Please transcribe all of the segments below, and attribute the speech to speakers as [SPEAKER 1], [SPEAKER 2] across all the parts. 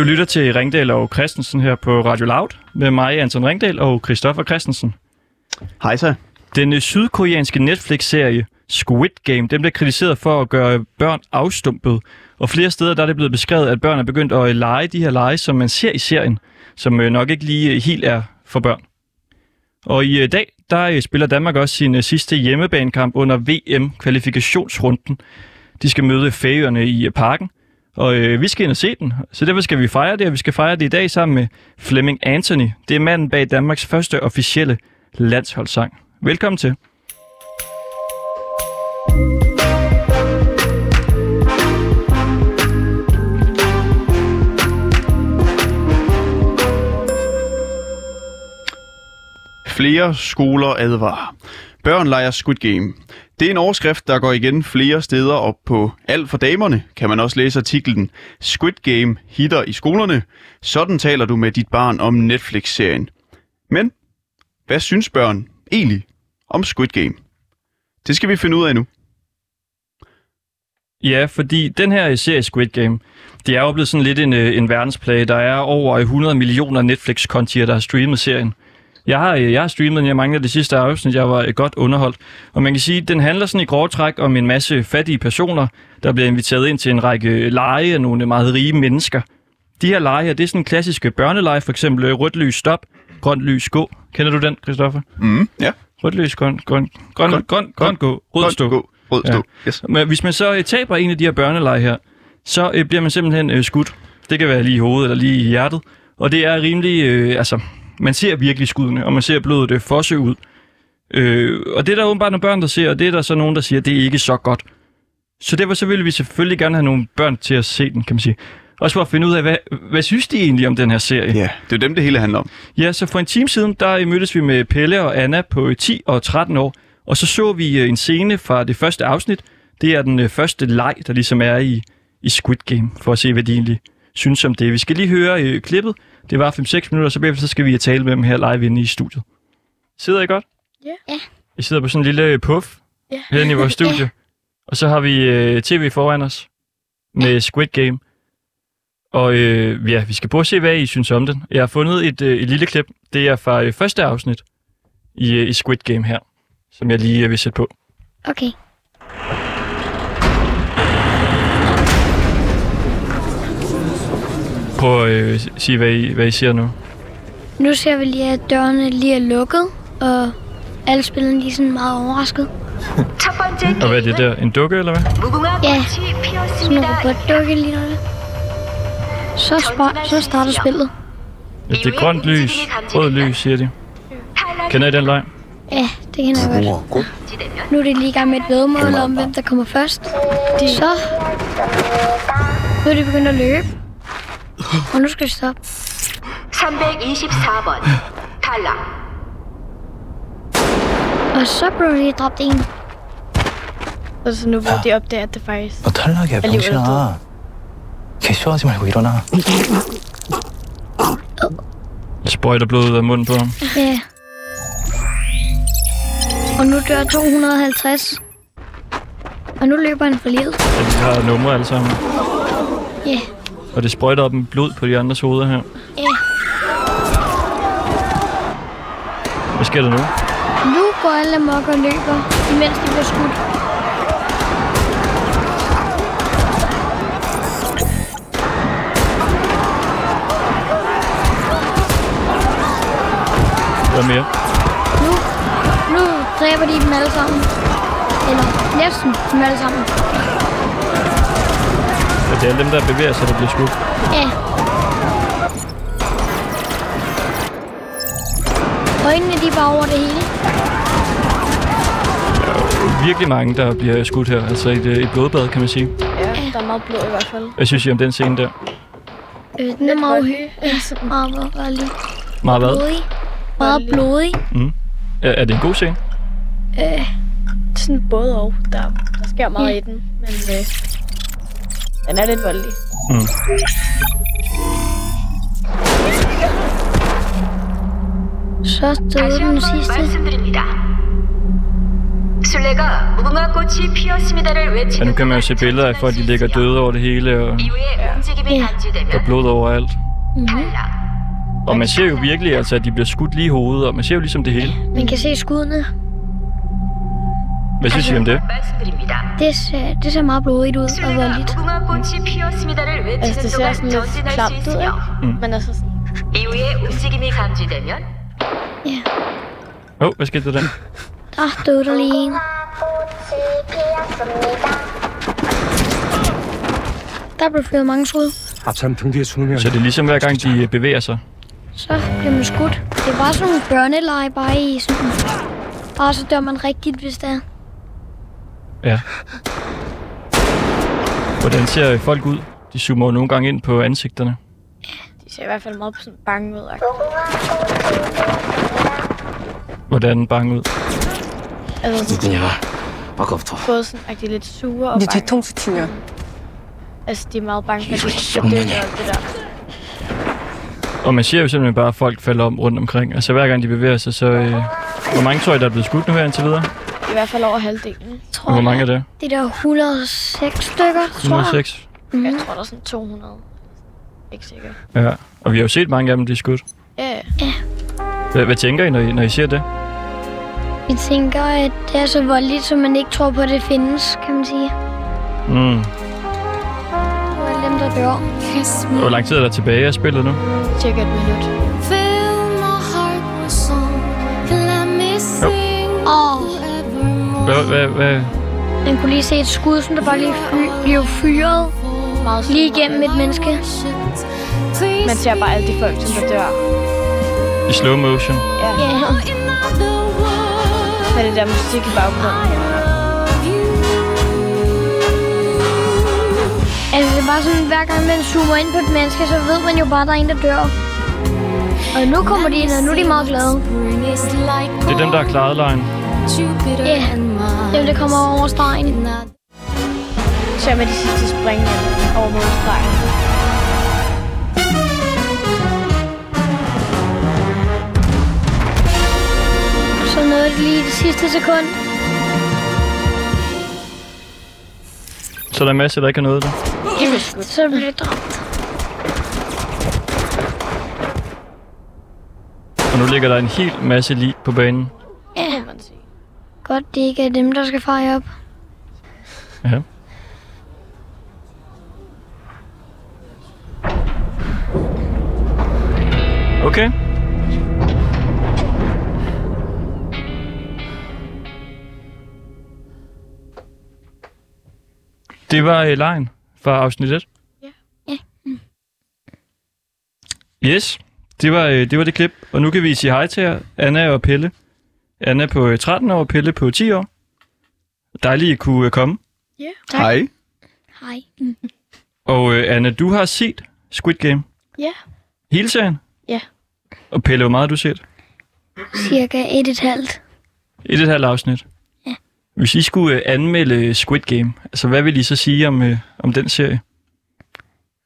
[SPEAKER 1] Du lytter til Ringdal og Christensen her på Radio Loud med mig, Anton Ringdal og Christoffer Christensen.
[SPEAKER 2] Hej så.
[SPEAKER 1] Den øh, sydkoreanske Netflix-serie Squid Game, den blev kritiseret for at gøre børn afstumpet. Og flere steder der er det blevet beskrevet, at børn er begyndt at lege de her lege, som man ser i serien, som øh, nok ikke lige øh, helt er for børn. Og i dag, der spiller Danmark også sin sidste hjemmebanekamp under VM-kvalifikationsrunden. De skal møde Færøerne i parken, og øh, vi skal ind og se den. Så derfor skal vi fejre det, og vi skal fejre det i dag sammen med Flemming Anthony. Det er manden bag Danmarks første officielle landsholdssang. Velkommen til.
[SPEAKER 2] Flere skoler advarer. Børn leger Squid Game. Det er en overskrift, der går igen flere steder, og på Alt for damerne kan man også læse artiklen Squid Game hitter i skolerne. Sådan taler du med dit barn om Netflix-serien. Men hvad synes børn egentlig om Squid Game? Det skal vi finde ud af nu.
[SPEAKER 1] Ja, fordi den her serie Squid Game, det er jo blevet sådan lidt en, øh, en verdensplage. Der er over 100 millioner Netflix-kontier, der har streamet serien. Jeg har, øh, jeg har streamet den, jeg mangler det sidste afsnit, jeg var øh, godt underholdt. Og man kan sige, at den handler sådan i grove træk om en masse fattige personer, der bliver inviteret ind til en række lege af nogle meget rige mennesker. De her lege her, det er sådan klassiske børneleje, for eksempel øh, rødt lys stop, grønt lys gå. Kender du den, Christoffer?
[SPEAKER 2] Mm, ja.
[SPEAKER 1] Rødt lys, grøn, grøn, grøn, grøn, grøn, grøn gå, rød stå.
[SPEAKER 2] Gå. Rød
[SPEAKER 1] Ja.
[SPEAKER 2] stå. Yes.
[SPEAKER 1] Men hvis man så øh, taber en af de her børneleje her, så øh, bliver man simpelthen øh, skudt. Det kan være lige i hovedet eller lige i hjertet. Og det er rimelig, øh, altså, man ser virkelig skuddene, og man ser blodet øh, fosse ud. Øh, og det er der åbenbart nogle børn, der ser, og det er der så nogen, der siger, at det er ikke så godt. Så derfor så vil vi selvfølgelig gerne have nogle børn til at se den, kan man sige. Også for at finde ud af, hvad, hvad synes de egentlig om den her serie?
[SPEAKER 2] Ja, det er dem, det hele handler om.
[SPEAKER 1] Ja, så for en time siden, der mødtes vi med Pelle og Anna på 10 og 13 år, og så så vi øh, en scene fra det første afsnit. Det er den øh, første leg, der ligesom er i, i Squid Game, for at se, hvad de egentlig synes om det. Vi skal lige høre øh, klippet. Det var 5-6 minutter, så bagefter så skal vi tale med dem her live inde i studiet. Sidder I godt?
[SPEAKER 3] Ja. Ja.
[SPEAKER 1] I sidder på sådan en lille puff
[SPEAKER 3] Ja.
[SPEAKER 1] herinde i vores studie. Og så har vi øh, tv foran os med Squid Game. Og øh, ja, vi skal prøve at se, hvad I synes om den. Jeg har fundet et, øh, et lille klip. Det er fra øh, første afsnit i, øh, i Squid Game her, som jeg lige øh, vil sætte på.
[SPEAKER 3] Okay.
[SPEAKER 1] Prøv at øh, sige, hvad I, hvad I siger nu.
[SPEAKER 3] Nu ser vi lige, at dørene lige er lukket, og alle spillerne lige sådan meget overrasket.
[SPEAKER 1] og hvad er det der? En dukke, eller hvad?
[SPEAKER 3] Ja, sådan en robotdukke lige noget. Så, spar- så starter spillet.
[SPEAKER 1] Ja, det er grønt lys, rød lys, siger de. Kender I den leg?
[SPEAKER 3] Ja, det kender jeg godt. Nu er det lige i gang med et vedmål om, hvem der kommer først. De så... Nu er de begyndt at løbe. Og nu skal de stoppe.
[SPEAKER 4] 324번 탈락.
[SPEAKER 3] Og så blev de dræbt en.
[SPEAKER 5] Og så nu hvor de opdager, at det faktisk...
[SPEAKER 6] 너 탈락이야
[SPEAKER 5] 빨리
[SPEAKER 6] 병신아 개쇼하지 말고 일어나
[SPEAKER 1] Jeg sprøjter blodet ud af munden på ham.
[SPEAKER 3] Ja. Og nu dør 250. Og nu løber han for livet.
[SPEAKER 1] Ja, de har numre alle sammen.
[SPEAKER 3] Ja.
[SPEAKER 1] Og det sprøjter op med blod på de andres hoveder her.
[SPEAKER 3] Ja.
[SPEAKER 1] Hvad sker der nu?
[SPEAKER 3] Nu går alle amok og løber, imens de bliver skudt.
[SPEAKER 1] Hvad mere?
[SPEAKER 3] Nu, nu dræber de dem alle sammen. Eller næsten dem alle sammen.
[SPEAKER 1] Ja, det er dem, der bevæger sig, der bliver skudt.
[SPEAKER 3] Ja. Øjnene de er bare over det hele.
[SPEAKER 1] Virkelig mange, der bliver skudt her. Altså et, et blodbad, kan man sige.
[SPEAKER 5] Ja, der er meget blod i hvert fald.
[SPEAKER 1] Hvad synes I om den scene der?
[SPEAKER 3] Øh, den er meget uhy. Ja, meget voldelig.
[SPEAKER 1] Meget hvad?
[SPEAKER 3] Blodig. Meget blodig.
[SPEAKER 1] Er, er det en god scene?
[SPEAKER 3] Øh,
[SPEAKER 5] Sådan både og. Der, der sker meget i den, men øh, den er lidt voldelig.
[SPEAKER 1] Mm.
[SPEAKER 3] så døde
[SPEAKER 4] 다시
[SPEAKER 3] den
[SPEAKER 4] 한번
[SPEAKER 3] sidste.
[SPEAKER 4] 말씀드립니다. 술래가 무궁화 꽃이 피었습니다를
[SPEAKER 1] Ja,
[SPEAKER 4] 외치는
[SPEAKER 1] nu kan man jo
[SPEAKER 4] 동안
[SPEAKER 1] se billeder af folk, de
[SPEAKER 4] 전진할 수
[SPEAKER 1] ligger
[SPEAKER 4] 있으며
[SPEAKER 1] døde over det hele, og
[SPEAKER 4] 이후에 움직임이
[SPEAKER 3] Ja.
[SPEAKER 1] der er
[SPEAKER 4] 감지되면
[SPEAKER 1] blod overalt.
[SPEAKER 4] 탈락.
[SPEAKER 1] Og man ser jo virkelig, altså, at de bliver skudt lige i hovedet, og man ser jo ligesom det hele.
[SPEAKER 3] Man kan se skuddene.
[SPEAKER 1] Hvad synes I om det?
[SPEAKER 3] Det ser, det ser meget blodigt ud og voldeligt.
[SPEAKER 4] Mm.
[SPEAKER 5] Altså, det ser sådan lidt klamt ud, ikke? Mm. Men altså sådan...
[SPEAKER 3] Ja.
[SPEAKER 1] Åh, oh, hvad skete der der?
[SPEAKER 3] Der døde der lige en. Der blev fyret mange skud.
[SPEAKER 1] Så det er ligesom hver gang, de bevæger sig?
[SPEAKER 3] Så bliver man skudt. Det var sådan nogle børneleje bare i sådan... Bare så dør man rigtigt, hvis det er.
[SPEAKER 1] Ja. Hvordan ser folk ud? De zoomer nogle gange ind på ansigterne.
[SPEAKER 5] Ja, De ser i hvert fald meget sådan bange ud.
[SPEAKER 1] Hvordan bange ud?
[SPEAKER 5] Altså,
[SPEAKER 6] de er
[SPEAKER 5] både sådan, at de er lidt sure og bange. Altså, de er meget bange for, de skal dø det der.
[SPEAKER 1] Og man ser jo simpelthen bare, at folk falder om rundt omkring. Altså hver gang de bevæger sig, så... Øh, hvor mange tror I, der er blevet skudt nu her indtil videre?
[SPEAKER 5] I hvert fald over halvdelen.
[SPEAKER 3] Jeg tror,
[SPEAKER 1] Og hvor mange er det?
[SPEAKER 3] Det er der 106 stykker, tror jeg.
[SPEAKER 1] 106?
[SPEAKER 3] Mhm.
[SPEAKER 5] Jeg tror, der er sådan 200. Ikke sikker.
[SPEAKER 1] Ja. Og vi har jo set mange af dem blive skudt.
[SPEAKER 5] Ja, ja.
[SPEAKER 1] Hvad, hvad tænker I, når I, når I ser det?
[SPEAKER 3] Vi tænker, at det er så voldeligt, så man ikke tror på, at det findes, kan man sige.
[SPEAKER 1] Mm.
[SPEAKER 3] Og alle dem, der dør.
[SPEAKER 1] Hvor lang tid er der tilbage af spillet nu?
[SPEAKER 5] cirka et minut.
[SPEAKER 3] Åh,
[SPEAKER 1] Hvad, hvad, hvad?
[SPEAKER 3] man kunne lige se et skud, som der bare lige fy- blev fyret lige igennem et menneske.
[SPEAKER 5] Man ser bare alle de folk, som der dør.
[SPEAKER 1] I slow motion?
[SPEAKER 5] Ja.
[SPEAKER 3] Ja,
[SPEAKER 5] Med det der musik i baggrunden.
[SPEAKER 3] altså det er bare sådan, hver gang man zoomer ind på et menneske, så ved man jo bare, at der er en, der dør. Og nu kommer de ind, og nu er de meget glade.
[SPEAKER 1] Det er dem, der har klaret lejen.
[SPEAKER 3] Ja, dem, der kommer over stregen.
[SPEAKER 5] Så med de sidste spring over målstregen.
[SPEAKER 3] Så nåede det lige det sidste sekund.
[SPEAKER 1] Så der er masser, der ikke har noget det.
[SPEAKER 3] Så blev det dræbt.
[SPEAKER 1] Og nu ligger der en hel masse lig på banen.
[SPEAKER 3] Ja,
[SPEAKER 5] Må man sige.
[SPEAKER 3] Godt det ikke er dem, der skal fejre op.
[SPEAKER 1] Ja. Okay. Det var uh, lejen fra afsnit 1.
[SPEAKER 5] Ja.
[SPEAKER 3] Ja.
[SPEAKER 1] Yes, det var, øh, det var det klip. Og nu kan vi sige hej til jer, Anna og Pelle. Anna på øh, 13 år, Pelle på 10 år. Dejligt, at kunne øh, komme.
[SPEAKER 3] Tak.
[SPEAKER 2] Hej.
[SPEAKER 3] Hej.
[SPEAKER 1] Og øh, Anna, du har set Squid Game.
[SPEAKER 5] Ja.
[SPEAKER 1] Hele serien?
[SPEAKER 5] Ja.
[SPEAKER 1] Og Pelle, hvor meget har du set?
[SPEAKER 3] Cirka et et halvt.
[SPEAKER 1] Et et halvt afsnit.
[SPEAKER 3] Ja.
[SPEAKER 1] Hvis I skulle øh, anmelde Squid Game, altså hvad vil I så sige om, øh, om den serie?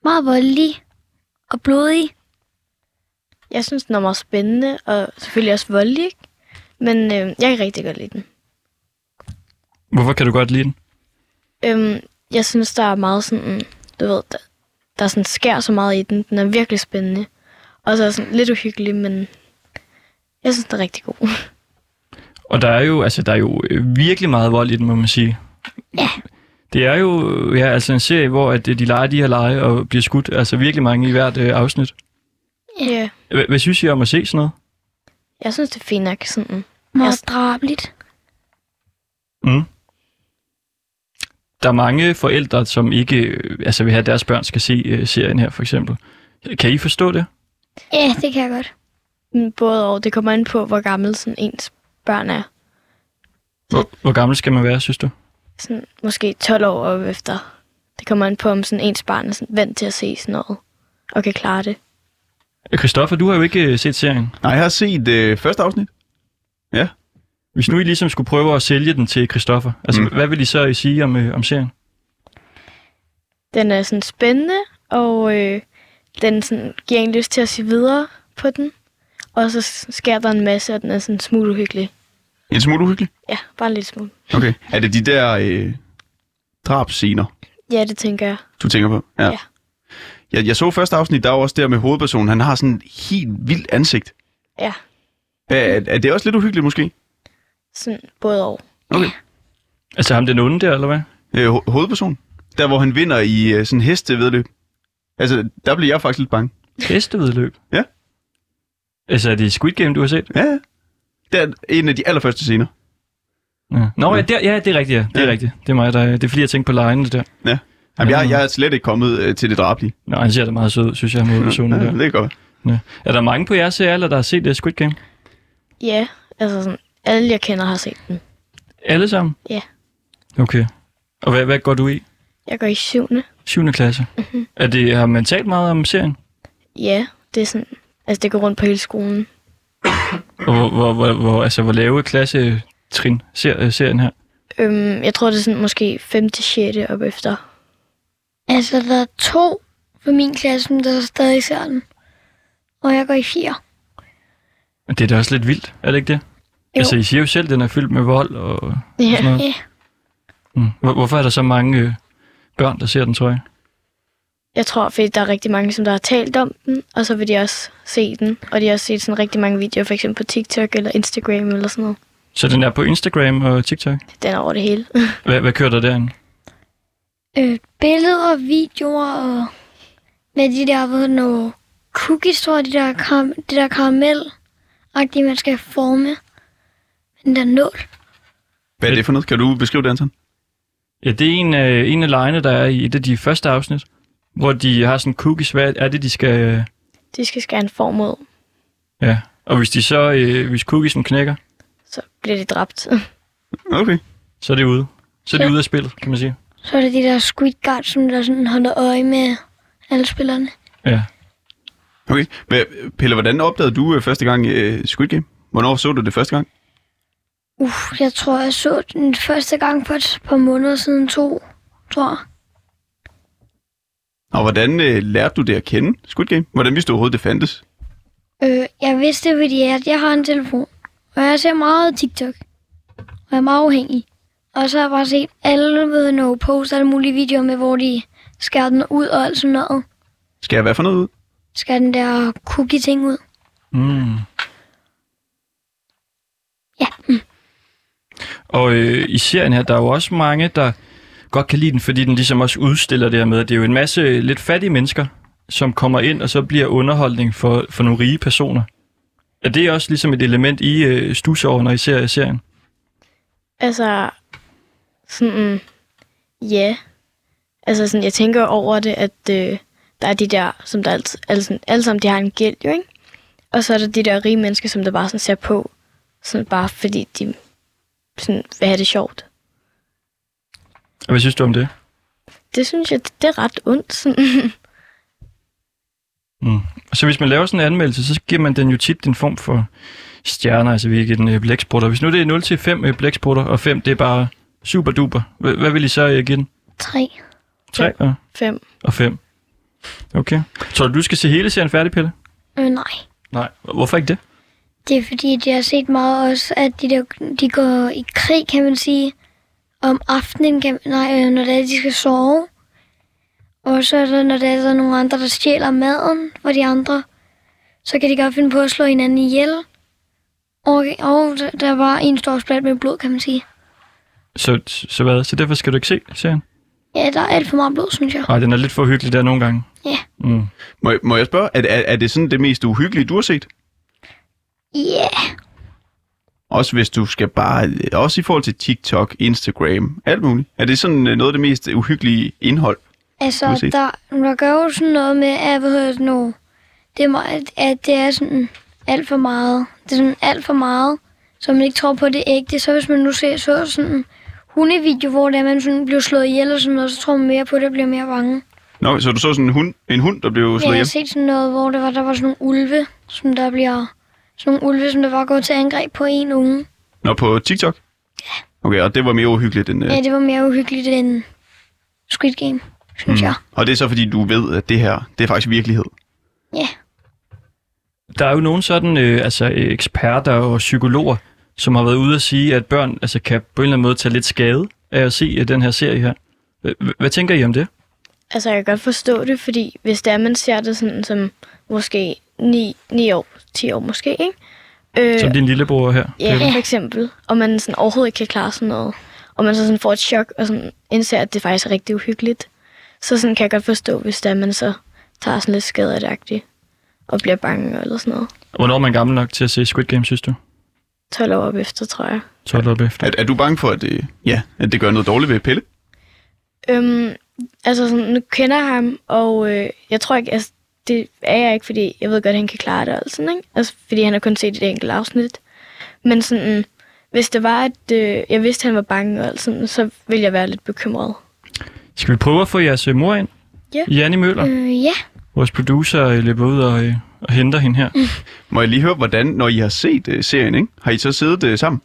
[SPEAKER 3] Meget voldelig og blodig.
[SPEAKER 5] Jeg synes, den er meget spændende, og selvfølgelig også voldelig, ikke? Men øh, jeg kan rigtig godt lide den.
[SPEAKER 1] Hvorfor kan du godt lide den?
[SPEAKER 5] Øhm, jeg synes, der er meget sådan, du ved, der, der sådan sker så meget i den. Den er virkelig spændende. Og så er sådan lidt uhyggelig, men jeg synes, den er rigtig god.
[SPEAKER 1] Og der er jo, altså, der er jo øh, virkelig meget vold i den, må man sige.
[SPEAKER 3] Ja.
[SPEAKER 1] Det er jo ja, altså en serie, hvor at, øh, de leger de her lege og bliver skudt. Altså virkelig mange i hvert øh, afsnit.
[SPEAKER 5] Ja.
[SPEAKER 1] Hvad, hvad synes I om at se sådan noget?
[SPEAKER 5] Jeg synes, det er fint nok sådan.
[SPEAKER 3] Meget
[SPEAKER 5] Jeg-
[SPEAKER 3] drabeligt.
[SPEAKER 1] Mm. Der er mange forældre, som ikke øh, altså vil have, at deres børn skal se øh, serien her, for eksempel. Kan I forstå det?
[SPEAKER 3] Ja, det kan jeg godt.
[SPEAKER 5] Men Både og, det kommer an på, hvor gammel sådan ens børn er.
[SPEAKER 1] Hvor, hvor gammel skal man være, synes du?
[SPEAKER 5] Sådan, måske 12 år og efter. Det kommer an på, om sådan ens barn er sådan vant til at se sådan noget. Og kan klare det.
[SPEAKER 1] Christoffer, du har jo ikke øh, set serien.
[SPEAKER 2] Nej, jeg har set øh, første afsnit.
[SPEAKER 1] Hvis nu I ligesom skulle prøve at sælge den til Christoffer, altså
[SPEAKER 2] Mm.
[SPEAKER 1] hvad vil I så sige om, øh, om serien?
[SPEAKER 5] Den er sådan spændende, og øh, den sådan, giver en lyst til at se videre på den. Og så sker der en masse, og den er sådan smule uhyggelig.
[SPEAKER 2] En smule uhyggelig?
[SPEAKER 5] Ja, bare en lille smule.
[SPEAKER 2] Okay. Er det de der øh, drabscener,
[SPEAKER 5] Ja, det tænker jeg.
[SPEAKER 2] du tænker på?
[SPEAKER 5] Ja.
[SPEAKER 2] Jeg, jeg så første afsnit, der var også der med hovedpersonen. Han har sådan et helt vildt ansigt.
[SPEAKER 5] Ja,
[SPEAKER 2] Er, er, det også lidt uhyggeligt måske?
[SPEAKER 5] sådan både og.
[SPEAKER 2] Okay.
[SPEAKER 1] Altså ham den onde der, eller hvad?
[SPEAKER 2] Øh, ho- hovedpersonen? Der, hvor han vinder i øh, sådan hestevedløb. Altså, der blev jeg faktisk lidt bange.
[SPEAKER 1] Hestevedløb?
[SPEAKER 2] Ja.
[SPEAKER 1] Altså er det Squid Game, du har set?
[SPEAKER 2] Ja, ja. Det er en af de allerførste scener.
[SPEAKER 1] Ja. Nå, ja, der, ja, det er rigtigt, ja. Det er
[SPEAKER 2] Ja.
[SPEAKER 1] rigtigt. Det er mig, der... Det er fordi, jeg tænkte på lejene der.
[SPEAKER 2] Ja. Jamen, jeg, jeg er slet ikke kommet øh, til det drablige.
[SPEAKER 1] Nå, han ser da meget sød, synes jeg, hovedpersonen
[SPEAKER 2] Ja,
[SPEAKER 1] der.
[SPEAKER 2] det er godt.
[SPEAKER 1] Ja. Er der mange på jeres alder, der har set det Squid Game?
[SPEAKER 5] Ja, altså sådan, alle jeg kender har set den.
[SPEAKER 1] Alle sammen?
[SPEAKER 5] Ja.
[SPEAKER 1] Okay. Og hvad, hvad går du i?
[SPEAKER 5] Jeg går i syvende.
[SPEAKER 1] 7. klasse. Mm-hmm. Er det, har man talt meget om serien?
[SPEAKER 5] Ja, det er sådan, altså det går rundt på hele skolen.
[SPEAKER 1] Og hvor, hvor, hvor, hvor, altså, hvor lave klasse trin ser øh, serien her?
[SPEAKER 5] Øhm, jeg tror, det er sådan måske 5. til 6. op efter.
[SPEAKER 3] Altså, der er to fra min klasse, der stadig ser den. Og jeg går i fire.
[SPEAKER 1] Men det er da også lidt vildt, er det ikke det?
[SPEAKER 5] Jo.
[SPEAKER 1] Altså, I siger jo selv, at den er fyldt med vold og
[SPEAKER 5] Ja.
[SPEAKER 1] sådan noget.
[SPEAKER 3] Ja.
[SPEAKER 1] Mm. Hvor, hvorfor er der så mange øh, børn, der ser den, tror jeg?
[SPEAKER 5] Jeg tror, fordi der er rigtig mange, som der har talt om den, og så vil de også se den. Og de har også set sådan rigtig mange videoer, for eksempel på TikTok eller Instagram eller sådan noget.
[SPEAKER 1] Så den er på Instagram og TikTok?
[SPEAKER 5] Den er over det hele.
[SPEAKER 1] Hvad, hvad kører der derinde?
[SPEAKER 3] Øh, billeder, videoer og med de der, ved noget cookies, tror jeg, de der, karam, det der karamel agtige man skal forme. Den der nål.
[SPEAKER 2] Hvad er det for noget? Kan du beskrive det, Anton?
[SPEAKER 1] Ja, det er en af, en af lejene, der er i et af de første afsnit, hvor de har sådan cookies. Hvad er det, de skal... øh,
[SPEAKER 5] De skal skære en form ud,
[SPEAKER 1] Ja, og hvis de så, øh, hvis cookiesen knækker,
[SPEAKER 5] så bliver de dræbt.
[SPEAKER 2] Okay.
[SPEAKER 1] så er det ude. Så er de
[SPEAKER 3] Ja.
[SPEAKER 1] ude af spillet, kan man sige.
[SPEAKER 3] Så er det de der squid guards, som der sådan holder øje med alle spillerne.
[SPEAKER 1] Ja.
[SPEAKER 2] Okay. Men, Pelle, hvordan opdagede du øh, første gang øh, Squid Game? Hvornår så du det første gang?
[SPEAKER 3] Uff, jeg tror, jeg så den første gang for et par måneder siden to, tror jeg.
[SPEAKER 2] Og hvordan øh, lærte du det at kende, Squid Game? Hvordan vidste du overhovedet, det fandtes?
[SPEAKER 3] Øh, jeg vidste, fordi at jeg har en telefon, og jeg ser meget TikTok, og jeg er meget afhængig. Og så har jeg bare set alle ved no post alle mulige videoer med, hvor de skærer den ud og alt sådan noget.
[SPEAKER 2] Jeg hvad for noget ud?
[SPEAKER 3] Skærer den der cookie-ting ud.
[SPEAKER 1] Mm.
[SPEAKER 3] Ja.
[SPEAKER 1] Og øh, i serien her, der er jo også mange, der godt kan lide den, fordi den ligesom også udstiller det her med, at det er jo en masse lidt fattige mennesker, som kommer ind, og så bliver underholdning for, for nogle rige personer. Er det også ligesom et element i øh, stusår, når I ser serien?
[SPEAKER 5] Altså, sådan, ja. Altså sådan, jeg tænker over det, at øh, der er de der, som der altid, alle, sådan, alle sammen, de har en gæld, jo, ikke? Og så er der de der rige mennesker, som der bare sådan ser på, sådan bare fordi de sådan, vil have det sjovt.
[SPEAKER 1] Og hvad synes du om det?
[SPEAKER 5] Det synes jeg, det, er ret ondt. Sådan.
[SPEAKER 1] Mm. Så hvis man laver sådan en anmeldelse, så giver man den jo tit en form for stjerner, altså vi giver den øh, blæksprutter. Hvis nu det er 0 til 5 øh, blæksprutter, og 5 det er bare super duper, hvad, vil I så øh, give den?
[SPEAKER 3] Tre.
[SPEAKER 1] 3 og,
[SPEAKER 5] Fem.
[SPEAKER 1] og 5. Okay. Så du skal se hele serien færdig, Pelle?
[SPEAKER 3] Øh, nej.
[SPEAKER 1] Nej. Hvorfor ikke det?
[SPEAKER 3] Det er fordi, jeg har set meget også, at de, der, de går i krig, kan man sige, om aftenen, kan, nej, øh, når det er, de skal sove. Og så er der, når der er, der er nogle andre, der stjæler maden for de andre, så kan de godt finde på at slå hinanden ihjel. Og, og der- der var en stor splat med blod, kan man sige.
[SPEAKER 1] Så, så hvad? Så derfor skal du ikke se serien?
[SPEAKER 3] Ja, der er alt for meget blod, synes jeg.
[SPEAKER 1] Nej, den er lidt for hyggelig der nogle gange.
[SPEAKER 3] Ja.
[SPEAKER 1] Mm.
[SPEAKER 2] Må, jeg- må jeg spørge, er, er, er det sådan det mest uhyggelige, du har set?
[SPEAKER 3] Ja, yeah.
[SPEAKER 2] Også hvis du skal bare... Også i forhold til TikTok, Instagram, alt muligt. Er det sådan øh, noget af det mest uhyggelige indhold?
[SPEAKER 3] altså, der, der gør jo sådan noget med, at, hvad hedder det nu, det er, meget- at det er sådan alt for meget. Det er sådan alt for meget, så man ikke tror på det er ægte. Så hvis man nu ser så sådan hundevideo, hvor det er, man sådan bliver slået ihjel og sådan noget, så tror man mere på det og bliver mere bange.
[SPEAKER 2] Nå, så du så sådan en hund, en hund der blev
[SPEAKER 3] Jeg
[SPEAKER 2] slået
[SPEAKER 3] har
[SPEAKER 2] hjem?
[SPEAKER 3] set sådan noget, hvor der var, der var sådan nogle ulve, som der bliver... Sådan nogle ulve, som der var gået til angreb på en unge.
[SPEAKER 2] Nå, på TikTok? Okay, og det var mere uhyggeligt end... øh,
[SPEAKER 3] Ja, det var mere uhyggeligt end Squid Game, synes mm. jeg.
[SPEAKER 2] Og det er så fordi, du ved, at det her, det er faktisk virkelighed.
[SPEAKER 3] Ja.
[SPEAKER 1] Der er jo nogle sådan øh, altså, eksperter og psykologer, som har været ude at sige, at børn altså, kan på en eller anden måde tage lidt skade af at se øh, den her serie her. Hvad tænker I om det?
[SPEAKER 5] Altså, jeg kan godt forstå det, fordi hvis det er, man ser det sådan som måske 9, 9 år, 10 år måske, ikke? Øh,
[SPEAKER 1] Som din lillebror her.
[SPEAKER 5] Ja,
[SPEAKER 1] Pelle?
[SPEAKER 5] for eksempel. Og man sådan overhovedet ikke kan klare sådan noget. Og man så sådan får et chok, og sådan indser, at det faktisk er rigtig uhyggeligt. Så sådan kan jeg godt forstå, hvis det er, man så tager sådan lidt skadeagtigt og bliver bange eller sådan noget.
[SPEAKER 1] Hvornår er man gammel nok til at se Squid Game, synes du?
[SPEAKER 5] 12 år op efter, tror jeg.
[SPEAKER 1] 12 år efter.
[SPEAKER 2] Er, er du bange for, at det, ja, at det gør noget dårligt ved Pelle?
[SPEAKER 5] Øhm, altså sådan, nu kender jeg ham, og øh, jeg tror ikke, altså, det er jeg ikke, fordi jeg ved godt, at han kan klare det og sådan, ikke? Altså, fordi han har kun set et enkelt afsnit. Men sådan, hvis det var, at øh, jeg vidste, at han var bange og alt sådan, så ville jeg være lidt bekymret.
[SPEAKER 1] Skal vi prøve at få jeres øh, mor ind?
[SPEAKER 5] Ja.
[SPEAKER 1] Janni Møller,
[SPEAKER 3] Øh, ja.
[SPEAKER 1] vores producer, øh, løber ud og, øh, og henter hende her.
[SPEAKER 2] Må jeg lige høre, hvordan, når I har set uh, serien, ikke? har I så siddet uh, sammen?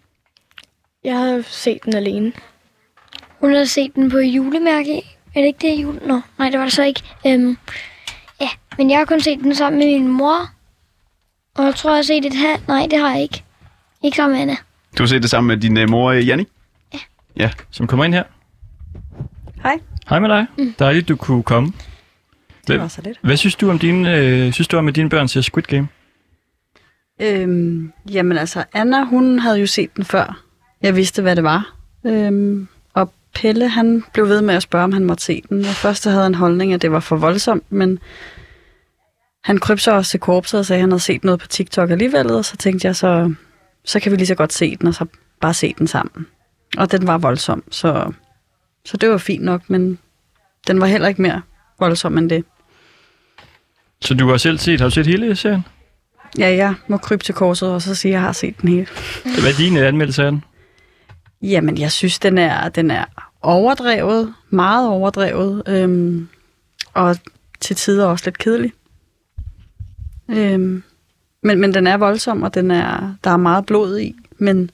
[SPEAKER 5] Jeg har set den alene.
[SPEAKER 3] Hun har set den på julemærke. Er det ikke det jul? Nå, nej, det var det så ikke. Øhm, ja, men jeg har kun set den sammen med min mor. Og jeg tror, jeg har set et halvt. Nej, det har jeg ikke. Ikke sammen med Anna.
[SPEAKER 2] Du har set det sammen med din uh, mor, uh, Janni?
[SPEAKER 1] Som kommer ind her.
[SPEAKER 7] Hej.
[SPEAKER 1] Hej med dig. Mm. Dejligt, du kunne komme.
[SPEAKER 7] Det
[SPEAKER 1] Hvad,
[SPEAKER 7] var så lidt.
[SPEAKER 1] hvad synes du om dine, øh, synes du om, at dine børn ser Squid Game?
[SPEAKER 7] Øhm, jamen altså, Anna, hun havde jo set den før. Jeg vidste, hvad det var. Øhm, og Pelle, han blev ved med at spørge, om han måtte se den. Og først så havde han en holdning, at det var for voldsomt, men han kryb så også til korpset og sagde, at han havde set noget på TikTok alligevel, og så tænkte jeg, så, så kan vi lige så godt se den, og så bare se den sammen. Og den var voldsom, så, så det var fint nok, men den var heller ikke mere voldsom end det.
[SPEAKER 1] Så du har selv set, har du set hele serien?
[SPEAKER 7] Ja, jeg må krybe til korset og så sige, at jeg har set den hele.
[SPEAKER 1] Hvad er din øh, anmeldelse af den?
[SPEAKER 7] Jamen, jeg synes, den er, den er overdrevet, meget overdrevet, øhm, og til tider også lidt kedelig. Øhm, men, men den er voldsom, og den er, der er meget blod i, men,